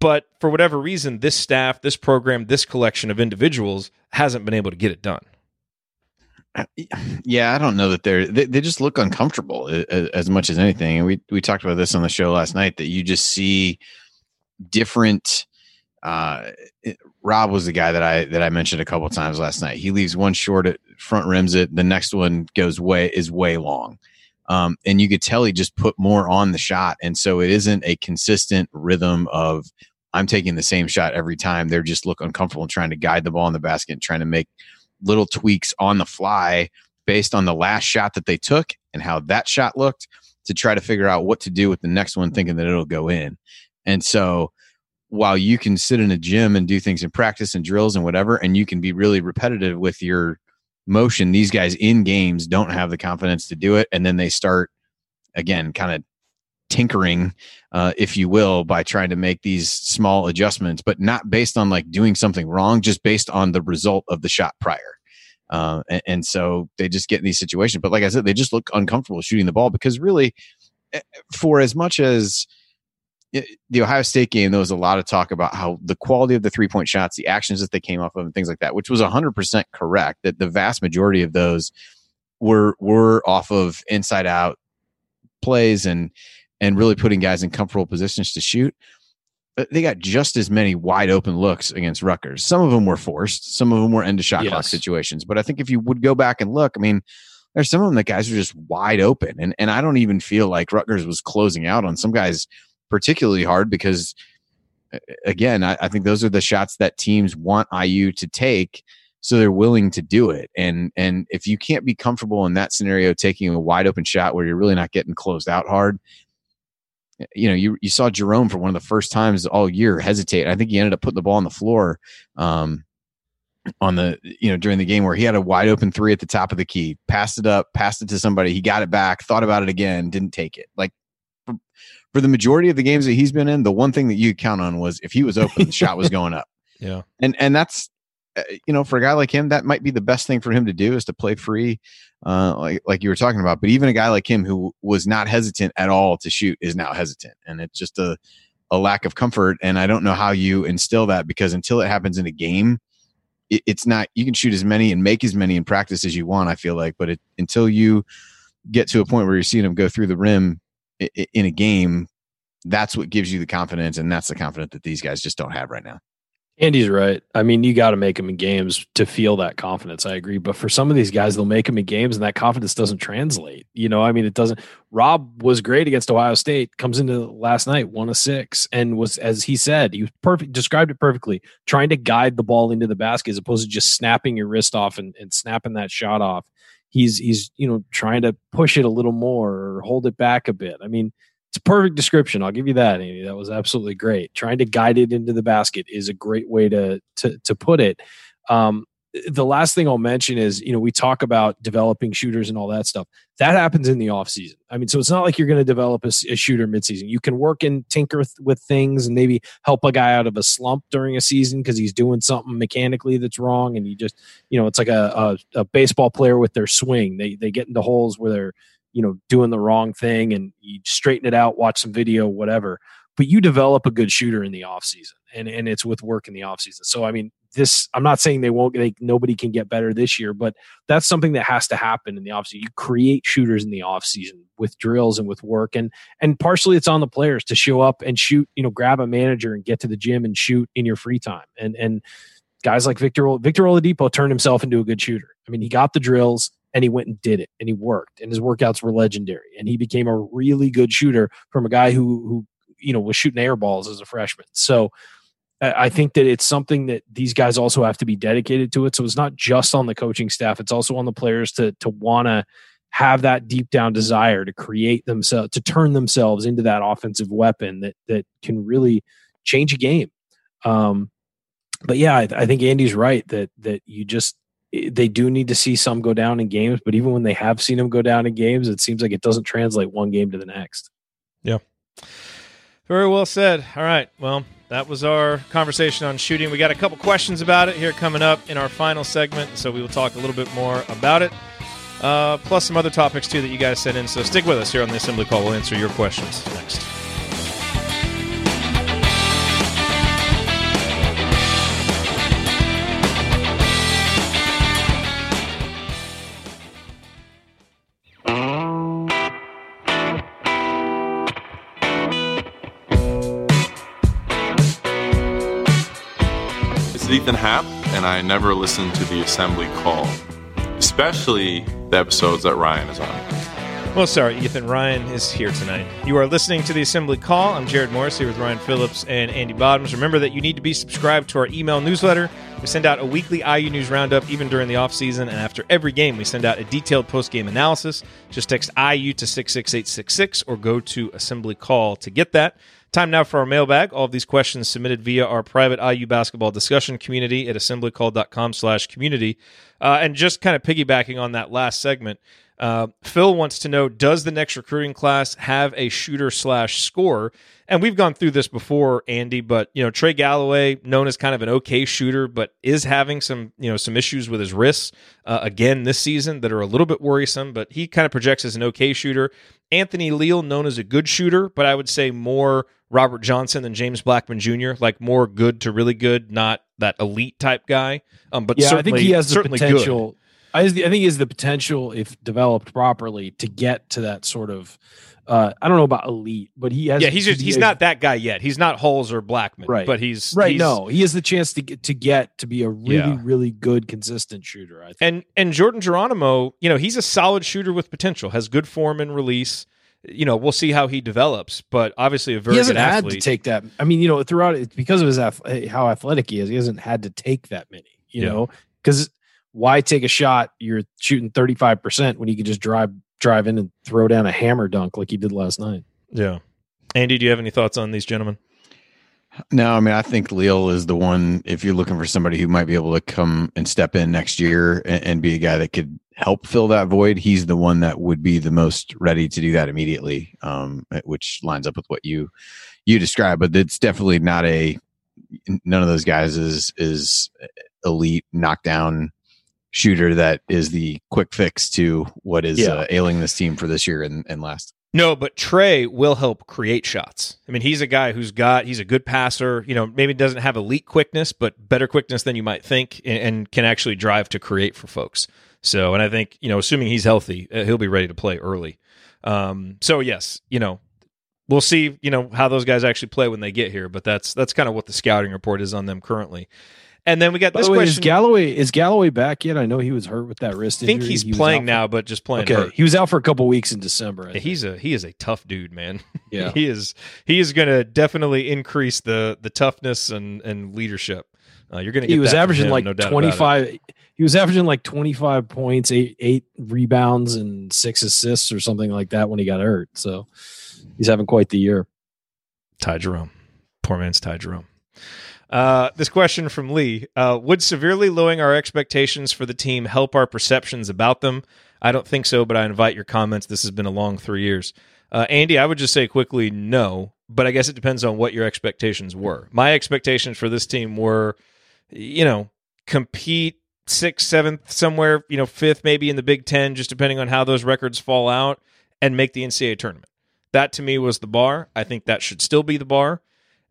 but for whatever reason, this staff, this program, this collection of individuals hasn't been able to get it done. yeah, I don't know that they're they, they just look uncomfortable as much as anything. And we we talked about this on the show last night that you just see different. Uh, it- Rob was the guy that I that I mentioned a couple times last night. He leaves one short at front rims it, the next one goes way is way long. Um, and you could tell he just put more on the shot, and so it isn't a consistent rhythm of I'm taking the same shot every time. They're just look uncomfortable and trying to guide the ball in the basket and trying to make little tweaks on the fly based on the last shot that they took and how that shot looked to try to figure out what to do with the next one, thinking that it'll go in. And so while you can sit in a gym and do things in practice and drills and whatever, and you can be really repetitive with your motion, these guys in games don't have the confidence to do it. And then they start again, kind of tinkering, uh, if you will, by trying to make these small adjustments, but not based on like doing something wrong, just based on the result of the shot prior. Uh, and, and so they just get in these situations. But like I said, they just look uncomfortable shooting the ball because really, eh, for as much as the Ohio State game, there was a lot of talk about how the quality of the three point shots, the actions that they came off of, and things like that, which was 100% correct. That the vast majority of those were were off of inside out plays and and really putting guys in comfortable positions to shoot. But they got just as many wide open looks against Rutgers. Some of them were forced, some of them were end of shot clock situations. But I think if you would go back and look, I mean, there's some of them that guys are just wide open. And and I don't even feel like Rutgers was closing out on some guys particularly hard because again, I, I think those are the shots that teams want IU to take. So they're willing to do it. And and if you can't be comfortable in that scenario taking a wide open shot where you're really not getting closed out hard, you know, you you saw Jerome for one of the first times all year hesitate. I think he ended up putting the ball on the floor um, on the you know during the game where he had a wide open three at the top of the key, passed it up, passed it to somebody, he got it back, thought about it again, didn't take it. Like for the majority of the games that he's been in, the one thing that you could count on was if he was open, the shot was <laughs> going up. Yeah. And and that's uh, you know for a guy like him, that might be the best thing for him to do is to play free, uh, like like you were talking about. But even a guy like him who was not hesitant at all to shoot is now hesitant, and it's just a a lack of comfort. And I don't know how you instill that because until it happens in a game, it, it's not. You can shoot as many and make as many in practice as you want. I feel like, but it, until you get to a point where you're seeing him go through the rim in a game, that's what gives you the confidence, and that's the confidence that these guys just don't have right now. Andy's right. I mean, you got to make them in games to feel that confidence. I agree. But for some of these guys, they'll make them in games and that confidence doesn't translate. You know, I mean, it doesn't. Rob was great against Ohio State, comes into last night, one of six, and was, as he said, he was perfect, described it perfectly, trying to guide the ball into the basket as opposed to just snapping your wrist off and, and snapping that shot off. He's, he's, you know, trying to push it a little more or hold it back a bit. I mean, it's a perfect description. I'll give you that, Andy. That was absolutely great. Trying to guide it into the basket is a great way to to to put it. Um, the last thing I'll mention is, you know, we talk about developing shooters and all that stuff. That happens in the off season. I mean, so it's not like you're going to develop a shooter midseason. You can work and tinker th- with things and maybe help a guy out of a slump during a season because he's doing something mechanically that's wrong, and you just, you know, it's like a, a, a baseball player with their swing. They they get into holes where they're you know doing the wrong thing and you straighten it out watch some video whatever but you develop a good shooter in the off season and and it's with work in the off season so i mean this i'm not saying they won't they, nobody can get better this year but that's something that has to happen in the off season you create shooters in the off season with drills and with work and and partially it's on the players to show up and shoot you know grab a manager and get to the gym and shoot in your free time and and guys like Victor Victor Oladipo turned himself into a good shooter. I mean, he got the drills and he went and did it and he worked and his workouts were legendary and he became a really good shooter from a guy who who you know was shooting air balls as a freshman. So I think that it's something that these guys also have to be dedicated to it. So it's not just on the coaching staff; it's also on the players to to want to have that deep down desire to create themselves, to turn themselves into that offensive weapon that that can really change a game. Um, but yeah, I, I think Andy's right that that you just eh, they do need to see some go down in games, but even when they have seen them go down in games, it seems like it doesn't translate one game to the next. Very well said. All right. Well, that was our conversation on shooting. We got a couple questions about it here coming up in our final segment, so we will talk a little bit more about it. Uh, plus some other topics too that you guys sent in. So stick with us here on the Assembly Call. We'll answer your questions next. Ethan Happ, and I never listen to the assembly call, especially the episodes that Ryan is on. Well, sorry, Ethan. Ryan is here tonight. You are listening to the Assembly Call. I'm Jerod Morris here with Ryan Phillips and Andy Bottoms. Remember that you need to be subscribed to our email newsletter. We send out a weekly IU news roundup even during the offseason, and after every game, we send out a detailed post-game analysis. Just text IU to 66866 or go to Assembly Call to get that. Time now for our mailbag. All of these questions submitted via our private IU basketball discussion community at assemblycall.com slash community. Uh, and just kind of piggybacking on that last segment, uh, Phil wants to know: Does the next recruiting class have a shooter slash scorer? And we've gone through this before, Andy. But you know, Trey Galloway, known as kind of an okay shooter, but is having some you know some issues with his wrists uh, again this season that are a little bit worrisome. But he kind of projects as an okay shooter. Anthony Leal, known as a good shooter, but I would say more Robert Johnson than James Blackmon Jr. Like more good to really good, not that elite type guy. Um, but yeah, I think he has the certainly good. potential. I, I think he has the potential, if developed properly, to get to that sort of. Uh, I don't know about elite, but he has. Yeah, he's just, he- he's not that guy yet. He's not Hulls or Blackmon, Right. But he's right. he's- no, he has the chance to get to get to be a really, Yeah. really good, consistent shooter. I think. And and Jordan Geronimo, you know, he's a solid shooter with potential. Has good form and release. You know, we'll see how he develops, but obviously a very he hasn't good had to take that. I mean, you know, throughout it because of his how athletic he is, he hasn't had to take that many. You Yeah. know, because why take a shot? You're shooting thirty five percent when you could just drive drive in and throw down a hammer dunk like he did last night. yeah. Andy, do you have any thoughts on these gentlemen? No, I mean, I think Leal is the one. If you're looking for somebody who might be able to come and step in next year and, and be a guy that could help fill that void, he's the one that would be the most ready to do that immediately. Um, which lines up with what you you described. But it's definitely not a. None of those guys is is elite knockdown shooter that is the quick fix to what is Yeah. uh, ailing this team for this year and, and last. No, but Trey will help create shots. I mean, he's a guy who's got he's a good passer. You know, maybe doesn't have elite quickness, but better quickness than you might think, and, and can actually drive to create for folks. So, and I think you know, assuming he's healthy, uh, he'll be ready to play early. Um, so yes, you know, we'll see. You know how those guys actually play when they get here, but that's that's kind of what the scouting report is on them currently. And then we got By this the way, is. Galloway is Galloway back yet? I know he was hurt with that wrist. I think injury. he's He playing for- now, but just playing. Okay, hurt. he was out for a couple weeks in December. Yeah, he's a he is a tough dude, man. <laughs> Yeah. he is he is going to definitely increase the the toughness and and leadership. Uh, you're going to get he was averaging him, like no twenty five. He was averaging like twenty five points, eight eight rebounds, and six assists or something like that when he got hurt. So he's having quite the year. Ty Jerome, poor man's Ty Jerome. Uh, this question from Lee: uh, Would severely lowering our expectations for the team help our perceptions about them? I don't think so, but I invite your comments. This has been a long three years. Uh, Andy, I would just say quickly, no. But I guess it depends on what your expectations were. My expectations for this team were, you know, compete sixth, seventh, somewhere, you know, fifth, maybe in the Big Ten, just depending on how those records fall out, and make the NCAA tournament. That to me was the bar. I think that should still be the bar.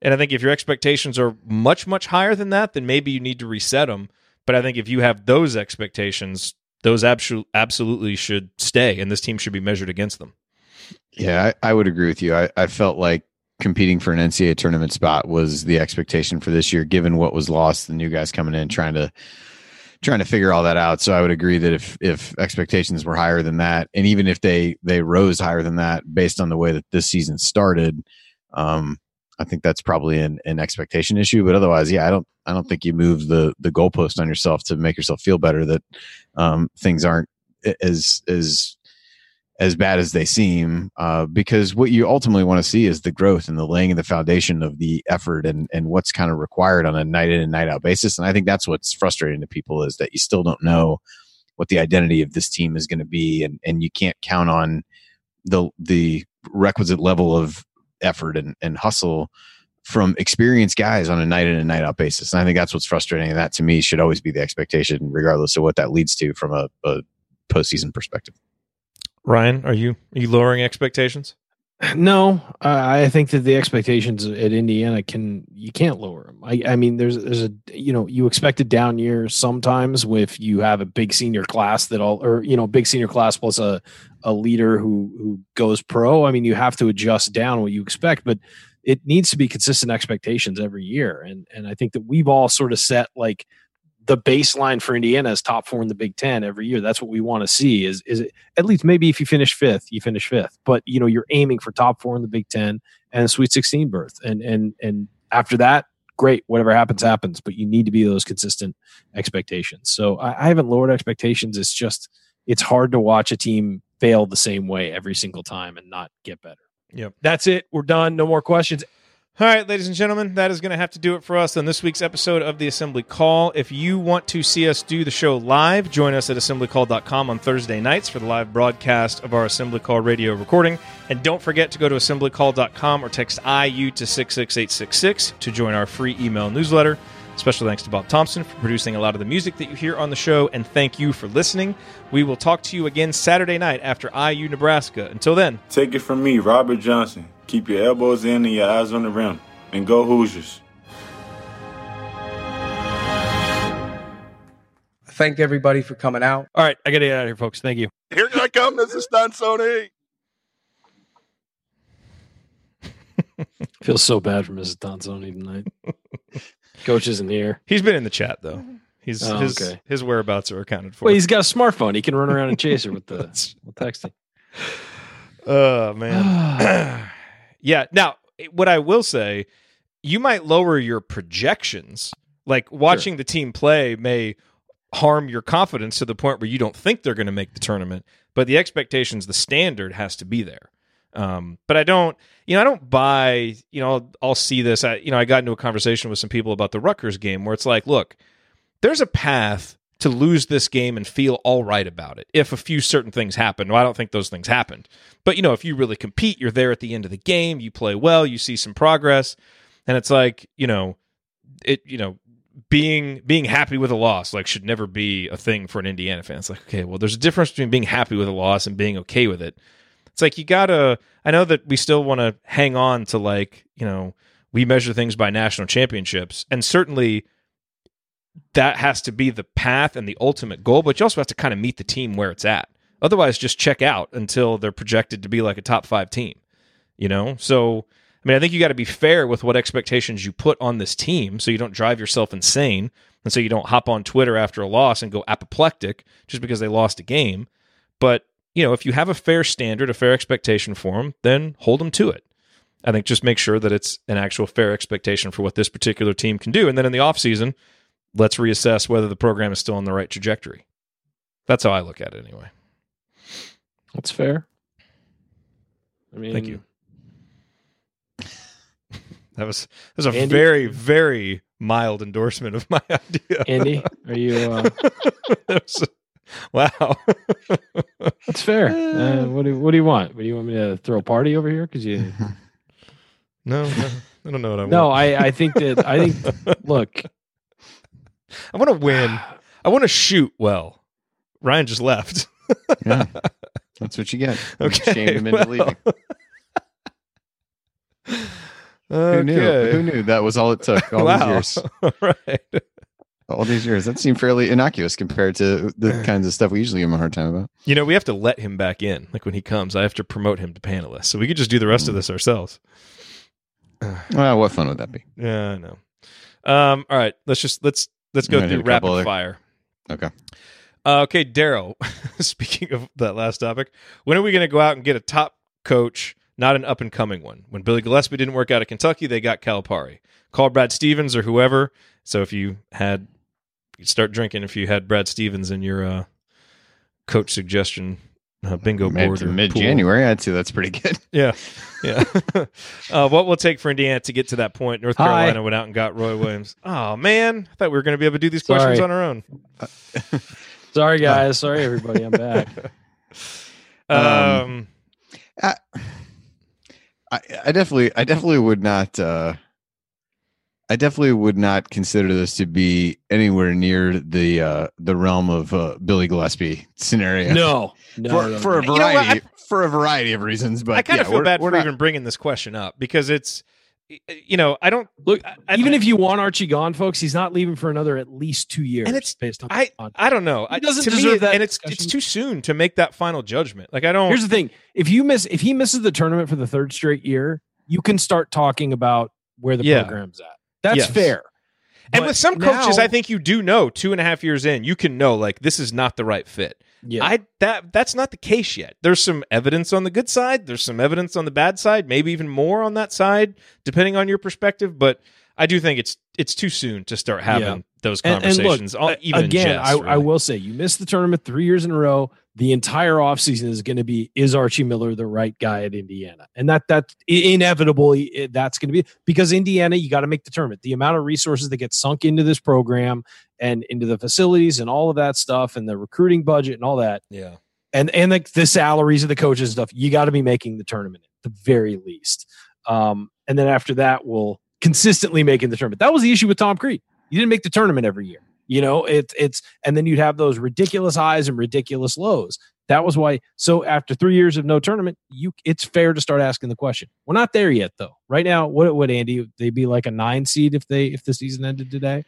And I think if your expectations are much, much higher than that, then maybe you need to reset them. But I think if you have those expectations, those abso- absolutely should stay, and this team should be measured against them. Yeah, I, I would agree with you. I, I felt like competing for an NCAA tournament spot was the expectation for this year, given what was lost, the new guys coming in trying to trying to figure all that out. So I would agree that if if expectations were higher than that, and even if they they rose higher than that based on the way that this season started, um, I think that's probably an, an expectation issue. But otherwise, yeah, I don't I don't think you move the the goalpost on yourself to make yourself feel better that um, things aren't as as as bad as they seem uh, because what you ultimately want to see is the growth and the laying of the foundation of the effort and and what's kind of required on a night in and night out basis and i think that's what's frustrating to people is that you still don't know what the identity of this team is going to be and and you can't count on the the requisite level of effort and, and hustle from experienced guys on a night in and night out basis and i think that's what's frustrating and that to me should always be the expectation regardless of what that leads to from a, a postseason perspective Ryan, are you are you lowering expectations? No, I I think that the expectations at Indiana can you can't lower them. I, I mean, there's there's a you know you expect a down year sometimes if you have a big senior class that all or you know big senior class plus a a leader who who goes pro. I mean, you have to adjust down what you expect, but it needs to be consistent expectations every year. And and I think that we've all sort of set like the baseline for Indiana is top four in the Big Ten every year. That's what we want to see. Is is it, at least maybe if you finish fifth, you finish fifth. But you know you're aiming for top four in the Big Ten and Sweet Sixteen berth. And and and after that, great. Whatever happens, happens. But you need to be those consistent expectations. So I, I haven't lowered expectations. It's just it's hard to watch a team fail the same way every single time and not get better. Yep. That's it. We're done. No more questions. All right, ladies and gentlemen, that is going to have to do it for us on this week's episode of the Assembly Call. If you want to see us do the show live, join us at assemblycall.com on Thursday nights for the live broadcast of our Assembly Call radio recording. And don't forget to go to assemblycall.com or text IU to 66866 to join our free email newsletter. Special thanks to Bob Thompson for producing a lot of the music that you hear on the show, and thank you for listening. We will talk to you again Saturday night after IU Nebraska. Until then, Take it from me, Robert Johnson. Keep your elbows in and your eyes on the rim. And go Hoosiers. Thank everybody for coming out. All right, I got to get out of here, folks. Thank you. Here I come, Mrs. Stansoni. <laughs> Feels so bad for Mrs. Donzoni tonight. <laughs> Coach isn't here. He's been in the chat though. Mm-hmm. He's Oh, his okay. his whereabouts are accounted for. Well, he's got a smartphone. He can run around and chase her with the <laughs> with texting. <sighs> Oh man. <clears throat> yeah. Now, what I will say, you might lower your projections. Like watching the team play may harm your confidence to the point where you don't think they're going to make the tournament. But the expectations, the standard has to be there. Um, but I don't, you know, I don't buy. You know, I'll, I'll see this. I, you know, I got into a conversation with some people about the Rutgers game where it's like, look, there's a path to lose this game and feel all right about it if a few certain things happen. Well, I don't think those things happened. But, you know, if you really compete, you're there at the end of the game, you play well, you see some progress. And it's like, you know, it, you know, being being happy with a loss like should never be a thing for an Indiana fan. It's like, okay, well, there's a difference between being happy with a loss and being okay with it. It's like you gotta. I know that we still want to hang on to like you know we measure things by national championships, and certainly that has to be the path and the ultimate goal. But you also have to kind of meet the team where it's at. Otherwise, just check out until they're projected to be like a top five team. You know, so I mean, I think you got to be fair with what expectations you put on this team, so you don't drive yourself insane, and so you don't hop on Twitter after a loss and go apoplectic just because they lost a game. But you know, if you have a fair standard, a fair expectation for them, then hold them to it. I think just make sure that it's an actual fair expectation for what this particular team can do, and then in the offseason, let's reassess whether the program is still on the right trajectory. That's how I look at it, anyway. That's fair. I mean, Thank you. <laughs> That was that was a Andy? very very mild endorsement of my <laughs> idea. Andy, are you? Uh, <laughs> wow. that's fair. <laughs> Uh, what do What do you want? What do you want me to throw a party over here? Because you. <laughs> no, no, I don't know what I want. No, I I think that I think. <laughs> Look, I want to win. I want to shoot well. Ryan just left. Yeah. That's what you get. Okay, Shamed him into well. leaving. Okay. Who knew? Who knew that was all it took? All wow. these years. right. All these years. That seemed fairly innocuous compared to the <clears throat> kinds of stuff we usually give him a hard time about. You know, we have to let him back in. Like when he comes, I have to promote him to panelist. So we could just do the rest of Mm. this ourselves. <sighs> Well, what fun would that be? Yeah, I know. Um, all right, let's just let's let's go through hit a couple rapid other- fire. Okay. Uh, okay, Daryl. <laughs> speaking of that last topic, when are we going to go out and get a top coach, not an up and coming one? When Billy Gillispie didn't work out at Kentucky, they got Calipari. Call Brad Stevens or whoever. So if you had, you start drinking if you had Brad Stevens in your uh, coach suggestion uh, bingo board. or Mid. January, I'd say that's pretty good. <laughs> Yeah, yeah. <laughs> uh, what will take for Indiana to get to that point? North Hi. Carolina went out and got Roy Williams. <laughs> Oh man, I thought we were going to be able to do these questions on our own. sorry guys, sorry everybody, I'm back. Um, I, I I definitely, I definitely would not. uh I definitely would not consider this to be anywhere near the uh the realm of uh, Billy Gillispie scenario. No, <laughs> no, for, no, for a You know what? variety for a variety of reasons. But I kind of yeah, feel we're- bad we're for not- even bringing this question up because it's, you know, I don't Look, I- even if you want Archie gone, folks, he's not leaving for another at least two years. And it's- based on. I on- I don't know. He I- doesn't to me, deserve that and it's it's too soon to make that final judgment. Like I don't. Here's the thing: if you miss, if he misses the tournament for the third straight year, you can start talking about where the Yeah. program's at. That's Yes. fair. and But with some coaches, now- I think you do know two and a half years in, you can know like this is not the right fit. Yeah, I that that's not the case yet. There's some evidence on the good side. There's some evidence on the bad side. Maybe even more on that side, depending on your perspective. But I do think it's it's too soon to start having Yeah. Those And- and look, conversations. all- a- even again, jest, I, I will say you missed the tournament three years in a row. The entire offseason is going to be is Archie Miller the right guy at Indiana, and that that inevitably that's going to be because Indiana you got to make the tournament. The amount of resources that get sunk into this program and into the facilities and all of that stuff and the recruiting budget and all that Yeah. and and like the salaries of the coaches and stuff you got to be making the tournament at the very least um and then after that we'll consistently making the tournament that was the issue with tom crean you didn't make the tournament every year you know it's it's and then you'd have those ridiculous highs and ridiculous lows That was why. So after three years of no tournament, you it's fair to start asking the question. We're not there yet, though. Right now, what would Andy? They'd be like a nine seed if they if the season ended today.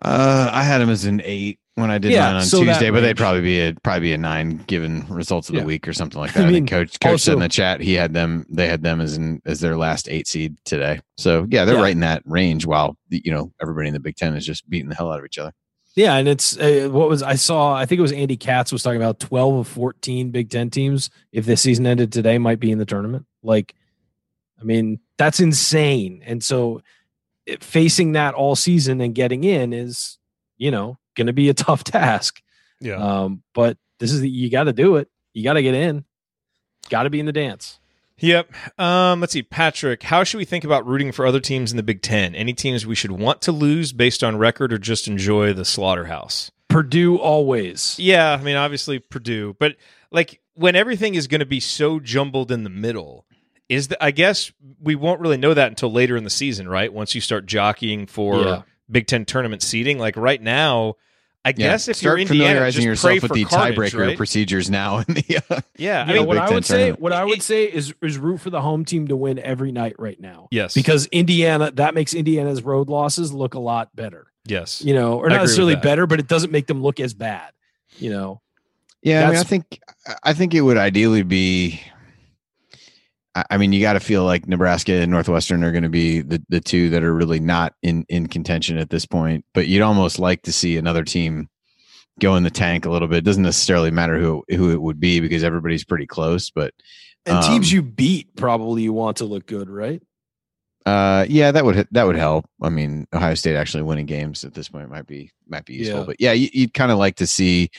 Uh, I had him as an eight when I did Yeah, mine on so Tuesday, but they'd probably be a probably be a nine given results of Yeah. the week or something like <laughs> that. I, mean, think coach coach said in the chat he had them they had them as in as their last eight seed today. So yeah, they're Yeah. right in that range. While you know everybody in the Big Ten is just beating the hell out of each other. Yeah, and it's uh, what was I saw. I think it was Andy Katz was talking about twelve of fourteen Big Ten teams. If the season ended today, might be in the tournament. Like, I mean, that's insane. And so, facing that all season and getting in is, you know, going to be a <laughs> tough task. Yeah. Um, but this is the, you got to do it. You got to get in. Got to be in the dance. Yep. Um, let's see, Patrick. How should we think about rooting for other teams in the Big Ten? Any teams we should want to lose based on record, or just enjoy the slaughterhouse? Purdue always. Yeah, I mean, obviously Purdue, but like when everything is going to be so jumbled in the middle, is the I guess we won't really know that until later in the season, right? Once you start jockeying for Yeah. Big Ten tournament seeding, like right now, I guess if start you're Indiana, familiarizing just yourself pray with for the carnage, tiebreaker right? procedures now. In the, uh, <laughs> Yeah, I mean, what Big I Ten would say, what I would say is is root for the home team to win every night right now. yes, because Indiana that makes Indiana's road losses look a lot better. yes, You know, or not necessarily better, but it doesn't make them look as bad. You know, Yeah, I mean, I think I think it would ideally be. I mean, you got to feel like Nebraska and Northwestern are going to be the, the two that are really not in in contention at this point. But you'd almost like to see another team go in the tank a little bit. It doesn't necessarily matter who who it would be because everybody's pretty close. But and Um, teams you beat probably you want to look good, right? uh, yeah, that would that would help. I mean, Ohio State actually winning games at this point might be might be useful. Yeah. But yeah, you, you'd kind of like to see.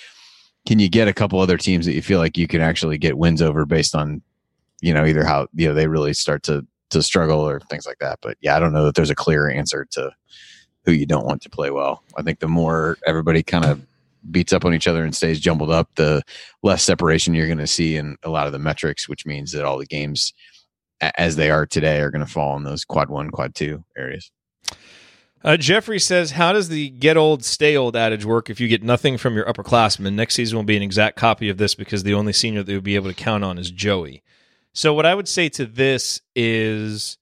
Can you get a couple other teams that you feel like you can actually get wins over based on, you know, either how you know they really start to to struggle or things like that. But yeah, I don't know that there's a clear answer to who you don't want to play well. I think the more everybody kind of beats up on each other and stays jumbled up, the less separation you're going to see in a lot of the metrics, which means that all the games as they are today are going to fall in those quad one, quad two areas. Uh, Jeffrey says, "How does the get old, stay old adage work? If you get nothing from your upperclassmen, next season will be an exact copy of this because the only senior that you'll be able to count on is Joey." So, what I would say to this is,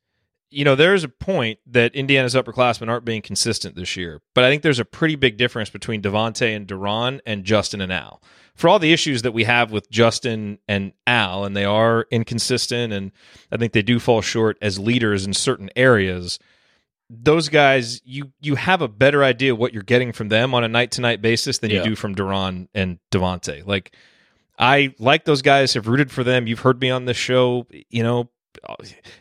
you know, there is a point that Indiana's upperclassmen aren't being consistent this year, but I think there's a pretty big difference between Devonte and De'Ron and Justin and Al. For all the issues that we have with Justin and Al, and they are inconsistent, and I think they do fall short as leaders in certain areas those guys you you have a better idea what you're getting from them on a night to night basis than Yeah. you do from De'Ron and Devonte. Like I like those guys, have rooted for them. You've heard me on this show, you know,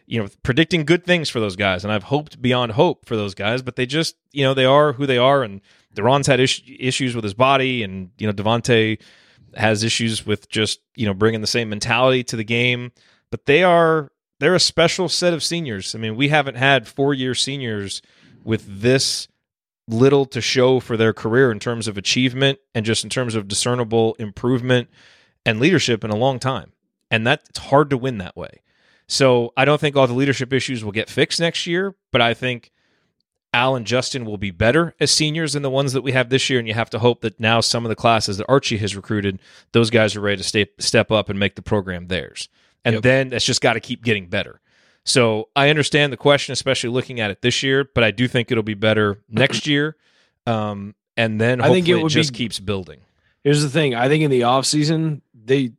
you know, predicting good things for those guys, and I've hoped beyond hope for those guys. But they just, you know, they are who they are, and De'Ron's had is- issues with his body, and you know, Devonte has issues with just you know bringing the same mentality to the game. But they are they're a special set of seniors. I mean, we haven't had four year seniors with this little to show for their career in terms of achievement and just in terms of discernible improvement and leadership in a long time. And that it's hard to win that way. So I don't think all the leadership issues will get fixed next year, but I think Al and Justin will be better as seniors than the ones that we have this year. And you have to hope that now some of the classes that Archie has recruited, those guys are ready to step step up and make the program theirs. And Yep. then it's just got to keep getting better. So I understand the question, especially looking at it this year, but I do think it'll be better <clears throat> next year. Um, and then I think it it, just be- keeps building. Here's the thing. I think in the offseason, they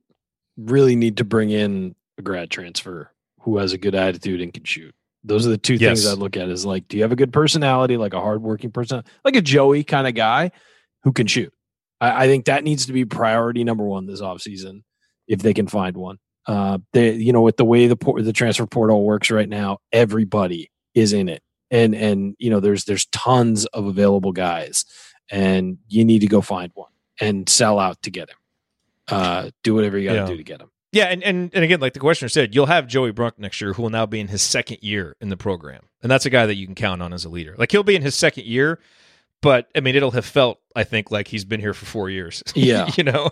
really need to bring in a grad transfer who has a good attitude and can shoot. Those are the two Yes. things I look at is like, do you have a good personality, like a hardworking person, like a Joey kind of guy who can shoot? I, I think that needs to be priority number one this offseason if they can find one. Uh, they, you know, with the way the por- the transfer portal works right now, everybody is in it, and and you know, there's there's tons of available guys, and you need to go find one and sell out to get him. Uh, do whatever you got to Yeah. do to get him. Yeah, and, and and again, like the questioner said, you'll have Joey Brunk next year, who will now be in his second year in the program, and that's a guy that you can count on as a leader. Like he'll be in his second year, but I mean, it'll have felt, I think, like he's been here for four years. <laughs> Yeah. you know,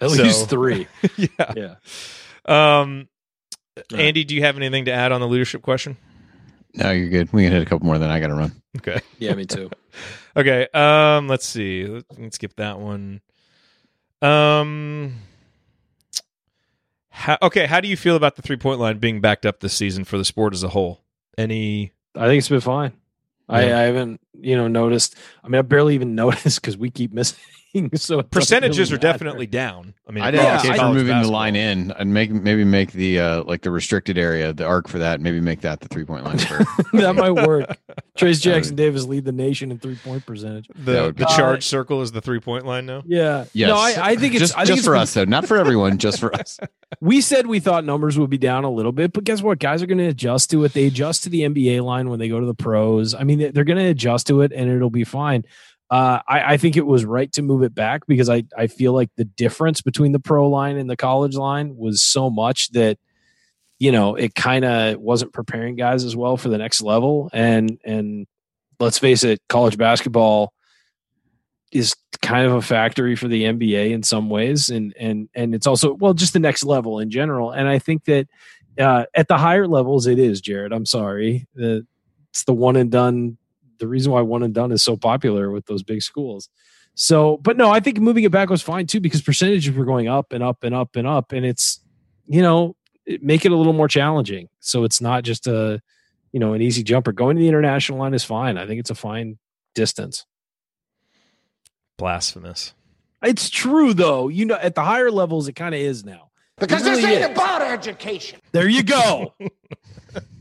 At So- least three. <laughs> yeah. Yeah. Um, Right. Andy, do you have anything to add on the leadership question? No, you're good. We can hit a couple more, then I got to run. Okay. Yeah, me too. <laughs> Okay. Um, let's see. Let's, let's skip that one. Um, How, okay, how do you feel about the three point line being backed up this season for the sport as a whole? Any? I think it's been fine. I, I haven't, you know, noticed. I mean, I barely even <laughs> noticed because we keep missing. <laughs> So Percentages really are definitely down. I mean, I'd Yeah, advocate I- for college moving the line in and make maybe make the uh like the restricted area, the arc for that, maybe make that the three point line for <laughs> that might work. <laughs> Trayce Jackson Davis lead the nation in three point percentage. The, would the be- charge circle is the three point line now. Yeah. Yes. No, I, I think it's just, I think just it's for been- us though, not for everyone, just for us. We said we thought numbers would be down a little bit, but guess what? Guys are going to adjust to it. They adjust to the NBA line when they go to the pros. I mean, they're going to adjust to it, and it'll be fine. Uh, I, I think it was right to move it back because I, I feel like the difference between the pro line and the college line was so much that you know it kind of wasn't preparing guys as well for the next level. And and let's face it, college basketball is kind of a factory for the NBA in some ways, and and and it's also well just the next level in general. And I think that uh, at the higher levels, it is Jerod. I'm sorry, the, it's the one and done. The reason why one and done is so popular with those big schools. So, but no, I think moving it back was fine too because percentages were going up and up and up and up, and it's you know it- make it a little more challenging. So it's not just a you know an easy jumper. Going to the international line is fine. I think it's a fine distance. Blasphemous. It's true though. You know, at the higher levels, it kind of is now. Because It really this ain't is. about education. There you go. <laughs>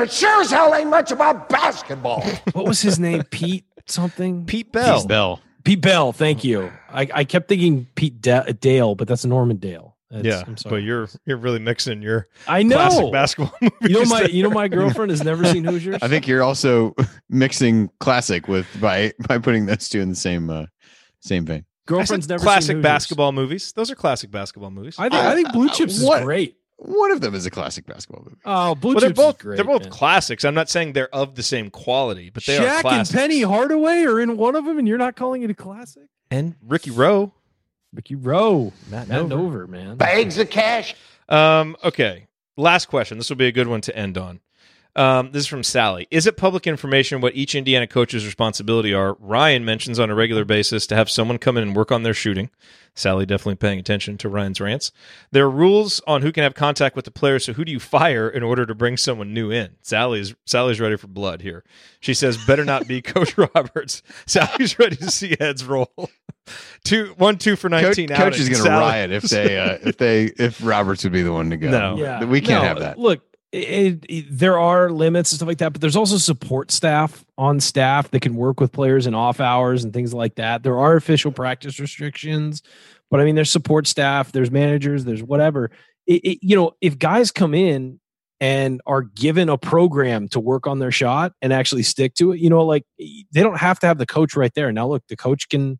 It sure as hell ain't much about basketball. <laughs> what was his name? Pete something. Pete Bell. Pete Bell. Pete Bell. Thank you. I, I kept thinking Pete Da- Dale, but that's Norman Dale. That's- yeah, I'm but sorry. you're you're really mixing your I classic know. basketball <laughs> movies. You know my there. you know my <laughs> girlfriend has never seen Hoosiers. I think you're also mixing classic with by by putting those two in the same uh same vein. Girlfriend's never classic seen basketball movies. Those are classic basketball movies. I think I think Blue Chips is What? great. One of them is a classic basketball movie. Oh, Blue well, they're Chips both is great. they're both man. classics. I'm not saying they're of the same quality, but they are Shaq and. Penny Hardaway are in one of them, and you're not calling it a classic. and Ricky Roe. Ricky Roe, Matt Matt Nover. Nover, man. Bags of cash. Um, okay. Last question. This will be a good one to end on. Um, this is from Sally. Is it public information what each Indiana coach's responsibility are? Ryan mentions on a regular basis to have someone come in and work on their shooting. Sally definitely paying attention to Ryan's rants. There are rules on who can have contact with the player, so who do you fire in order to bring someone new in? Sally's Sally's ready for blood here. She says, better not be <laughs> Coach Roberts. <laughs> Sally's ready to see heads roll. <laughs> two one two for Coach, nineteen. coach is going to Sally- riot if they uh, if they if Roberts would be the one to go. No. Yeah, we can't No, have that. Look, it, it- there are limits and stuff like that, but there's also support staff on staff that can work with players in off hours and things like that. There are official practice restrictions, but I mean, there's support staff, there's managers, there's whatever. It, you know, if guys come in and are given a program to work on their shot and actually stick to it, you know, like they don't have to have the coach right there. Now, look, the coach can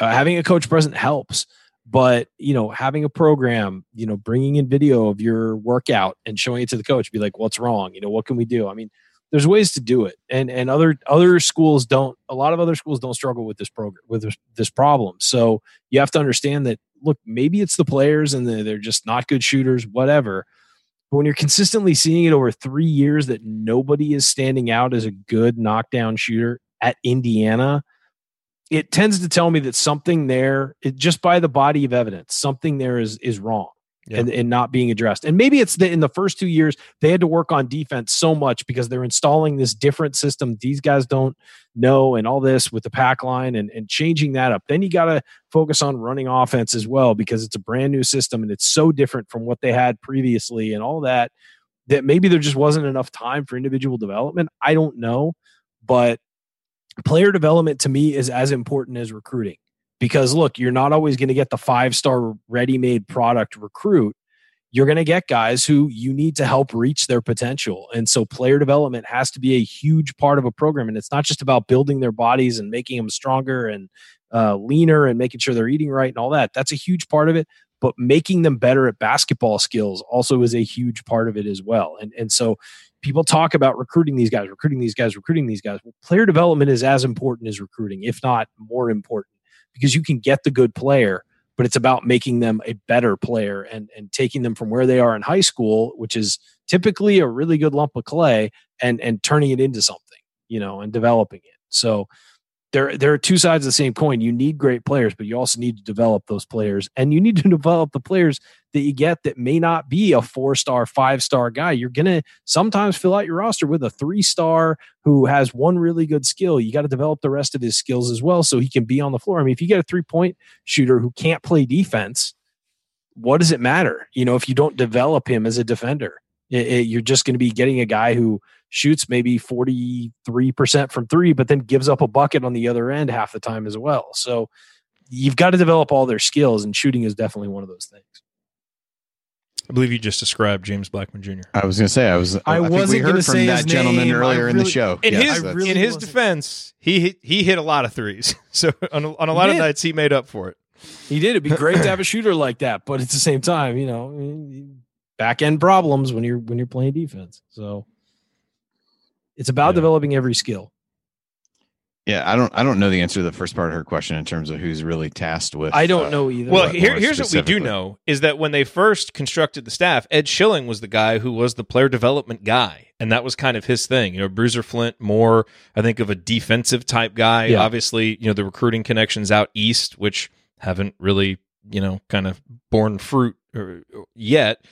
uh, having a coach present helps but you know having a program you know bringing in video of your workout and showing it to the coach be like what's wrong? You know what can we do? I mean there's ways to do it and and other other schools don't a lot of other schools don't struggle with this program with this, problem. So you have to understand that look maybe it's the players and they're just not good shooters whatever but when you're consistently seeing it over three years that nobody is standing out as a good knockdown shooter at indiana it tends to tell me that something there it, just by the body of evidence something there is is wrong Yeah. and, and not being addressed. And maybe it's that in the first two years they had to work on defense so much because they're installing this different system. These guys don't know and all this with the pack line and, and changing that up. Then you got to focus on running offense as well because it's a brand new system and it's so different from what they had previously and all that that maybe there just wasn't enough time for individual development. I don't know but player development to me is as important as recruiting because look, you're not always going to get the five star ready made product recruit. You're going to get guys who you need to help reach their potential. And so player development has to be a huge part of a program. And it's not just about building their bodies and making them stronger and uh, leaner and making sure they're eating right and all that. That's a huge part of it. But making them better at basketball skills also is a huge part of it as well. And, and so people talk about recruiting these guys, recruiting these guys, recruiting these guys. Well, player development is as important as recruiting, if not more important, because you can get the good player, but it's about making them a better player and and taking them from where they are in high school, which is typically a really good lump of clay, and and turning it into something, you know, and developing it. So there there are two sides of the same coin. You need great players, but you also need to develop those players, and you need to <laughs> develop the players that you get that may not be a four star, five star guy. You're gonna sometimes fill out your roster with a three star who has one really good skill. You got to develop the rest of his skills as well, so he can be on the floor. I mean, if you get a three point shooter who can't play defense, what does it matter? You know, if you don't develop him as a defender, it, it, you're just going to be getting a guy who shoots maybe 43% from three, but then gives up a bucket on the other end half the time as well. So you've got to develop all their skills, and shooting is definitely one of those things. I believe you just described James Blackmon Jr. I was going to say I was. I think wasn't we gonna heard from say that gentleman name. I earlier in the show. In Yes, his really in his defense, he he hit a lot of threes. <laughs> So on a, on a lot of nights, he made up for it. He did. It'd be great to have a <laughs> shooter like that, but at the same time, you know, back end problems when you're when you're playing defense. So it's about Yeah. developing every skill. yeah, I don't. I don't know the answer to the first part of her question in terms of who's really tasked with. I don't uh, know either. Well, More here, here's what we do know is that when they first constructed the staff, Ed Schilling was the guy who was the player development guy, and that was kind of his thing. You know, Bruiser Flint more, I think, of a defensive type guy. Yeah. Obviously, you know, the recruiting connections out east, which haven't really, you know, kind of borne fruit or, yet.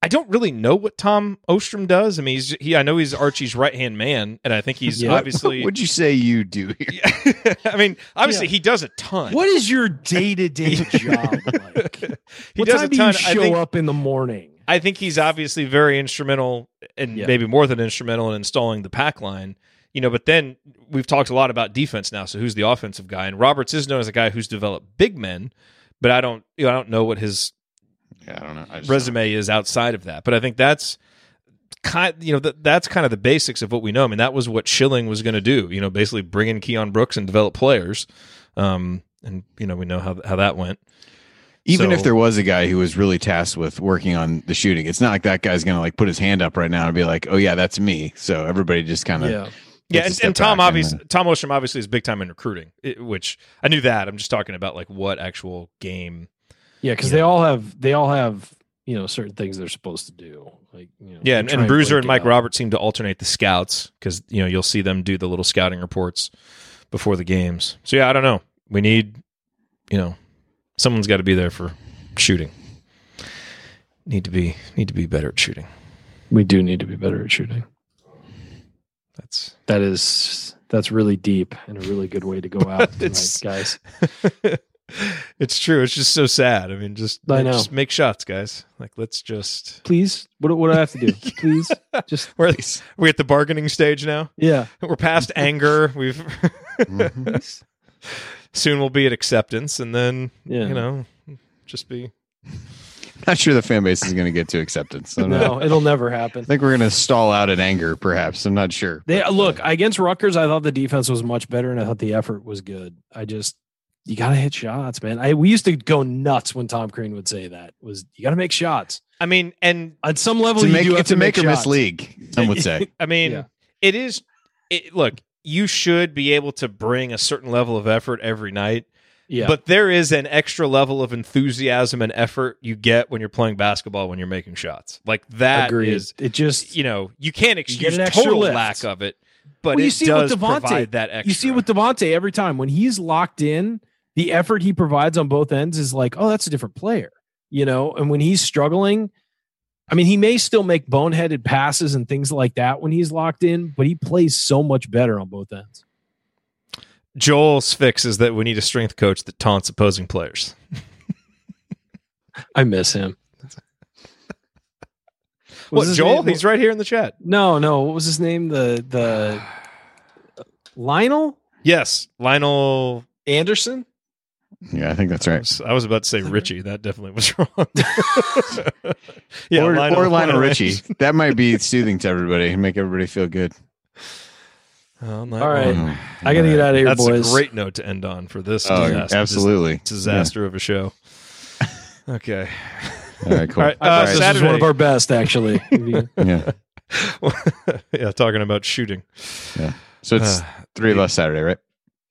I don't really know what Tom Ostrom does. I mean, he's he. I know he's Archie's right hand man, and I think he's Yeah. obviously. <laughs> Would you say you do here? <laughs> I mean, obviously Yeah. he does a ton. what is your day to day job like? he what does time a do ton. you show think, up in the morning? I think he's obviously very instrumental and Yeah. maybe more than instrumental in installing the pack line. You know, but then we've talked a lot about defense now. So who's the offensive guy? And Roberts is known as a guy who's developed big men, but I don't you know, I don't know what his Yeah, I don't know. I just resume is outside of that. But I think that's kind you know that that's kind of the basics of what we know. I mean, that was what Schilling was going to do. You know, basically bring in Keion Brooks and develop players. Um, and you know we know how how that went. Even So- if there was a guy who was really tasked with working on the shooting, it's not like that guy's going to like put his hand up right now and be like, "Oh yeah, that's me." So everybody just kind of Yeah. Yeah, and, and Tom back and obviously then- Tom Ostrom obviously is big time in recruiting, it- which I knew that. I'm just talking about like what actual game. Yeah, because they all have they all have you know certain things they're supposed to do. Like you know, Yeah, and, and Bruiser and Mike up. Roberts seem to alternate the scouts because you know you'll see them do the little scouting reports before the games. So yeah, I don't know. We need, you know, someone's got to be there for shooting. Need to be need to be better at shooting. We do need to be better at shooting. That's That is that's really deep and a really good way to go <laughs> out tonight, guys. <laughs> it's true. It's just so sad. I mean, just I know. just make shots, guys. Like let's just Please, what what do I have to do? <laughs> Please, just we're we at the bargaining stage now. yeah. <laughs> We're past anger. We've Mhm. <laughs> soon we'll be at acceptance, and then Yeah. you know, just be. not sure the fan base is going to get to acceptance. I don't. No, it'll never happen. I think we're going to stall out at anger, perhaps. I'm not sure. They But, look uh, against Rutgers. I thought the defense was much better, and I thought the effort was good. I just you got to hit shots, man. I we used to go nuts when Tom Crean would say that was you got to make shots I mean, and at some level. it's a you make, do have it's to a make or miss shots. league. Some would say. <laughs> I mean, Yeah. it is. It, look, you should be able to bring a certain level of effort every night, Yeah, but there is an extra level of enthusiasm and effort you get when you're playing basketball when you're making shots. Like that is, agreed. It just you know, you can't excuse an extra total lift. lack of it, but Well, you it see it with does Devonte. provide that extra. you see with Devonte every time when he's locked in, the effort he provides on both ends is like, oh, that's a different player, you know. And when he's struggling, I mean, he may still make boneheaded passes and things like that when he's locked in, but he plays so much better on both ends. Joel's fix is that we need a strength coach that taunts opposing players. <laughs> I miss him. <laughs> What What Joel? name? He's right here in the chat. No, no. What was his name? The the <sighs> Lionel Yes, Lionel. Anderson. Yeah, I think that's I right. was, I was about to say Richie. That definitely was <laughs> wrong. <laughs> or, Lionel- or Lionel Lionel Richie. Anderson. that might be <laughs> soothing to everybody and make everybody feel good. Well, All right. wrong. I gotta get out of here, That's boys. a great note to end on for this Oh, disaster, absolutely. dis- disaster of a show. Okay. All right, cool. All right, I thought uh, this was Saturday. one of our best, actually. Yeah. yeah, talking about shooting. Yeah. So it's Uh, three of us Saturday, right?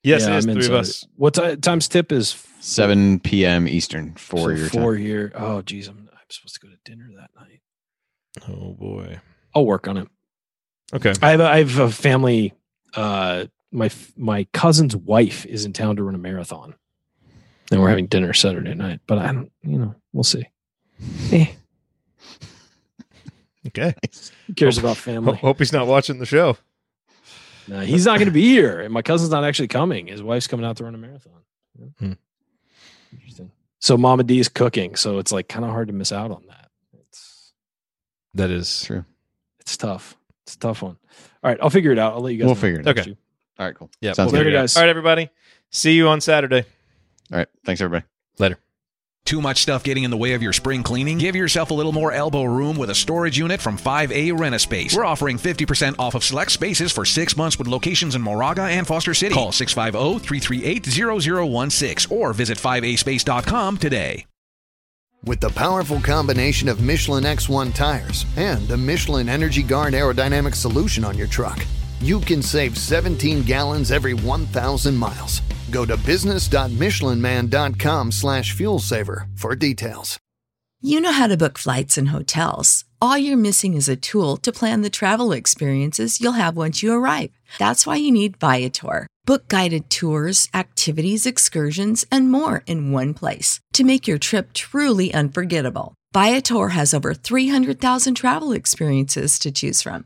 Yes, Yeah, it is I'm three of us. it. What ti- time's tip is? 7 p.m. Eastern for So your four time. here. Oh, geez, I'm, I'm supposed to go to dinner that night. Oh boy. I'll work on it. Okay. I have a, I have a family uh, my my cousin's wife is in town to run a marathon, and we're having dinner Saturday night. But I don't, you know, we'll see. Eh, Okay. who cares about family? hope he's not watching the show. No, he's not going to be here, and my cousin's not actually coming. His wife's coming out to run a marathon. Hmm. Interesting. So Mama D is cooking, so it's like kind of hard to miss out on that. It's That is True. it's tough. It's a tough one. All right, I'll figure it out. I'll let you guys. We'll know. figure it out. Okay. All right, cool. Yeah. Sounds we'll good. figure guys. All right, everybody. See you on Saturday. All right. Thanks, everybody. Later. Too much stuff getting in the way of your spring cleaning? Give yourself a little more elbow room with a storage unit from 5A Rent-A-Space. We're offering 50% off of select spaces for six months with locations in Moraga and Foster City. Call 650-338-0016 or visit 5aspace.com today. With the powerful combination of Michelin X1 tires and the Michelin Energy Guard aerodynamic solution on your truck, you can save 17 gallons every 1,000 miles. Go to business.michelinman.com slash fuel saver for details. You know how to book flights and hotels. All you're missing is a tool to plan the travel experiences you'll have once you arrive. That's why you need Viator. Book guided tours, activities, excursions, and more in one place to make your trip truly unforgettable. Viator has over 300,000 travel experiences to choose from.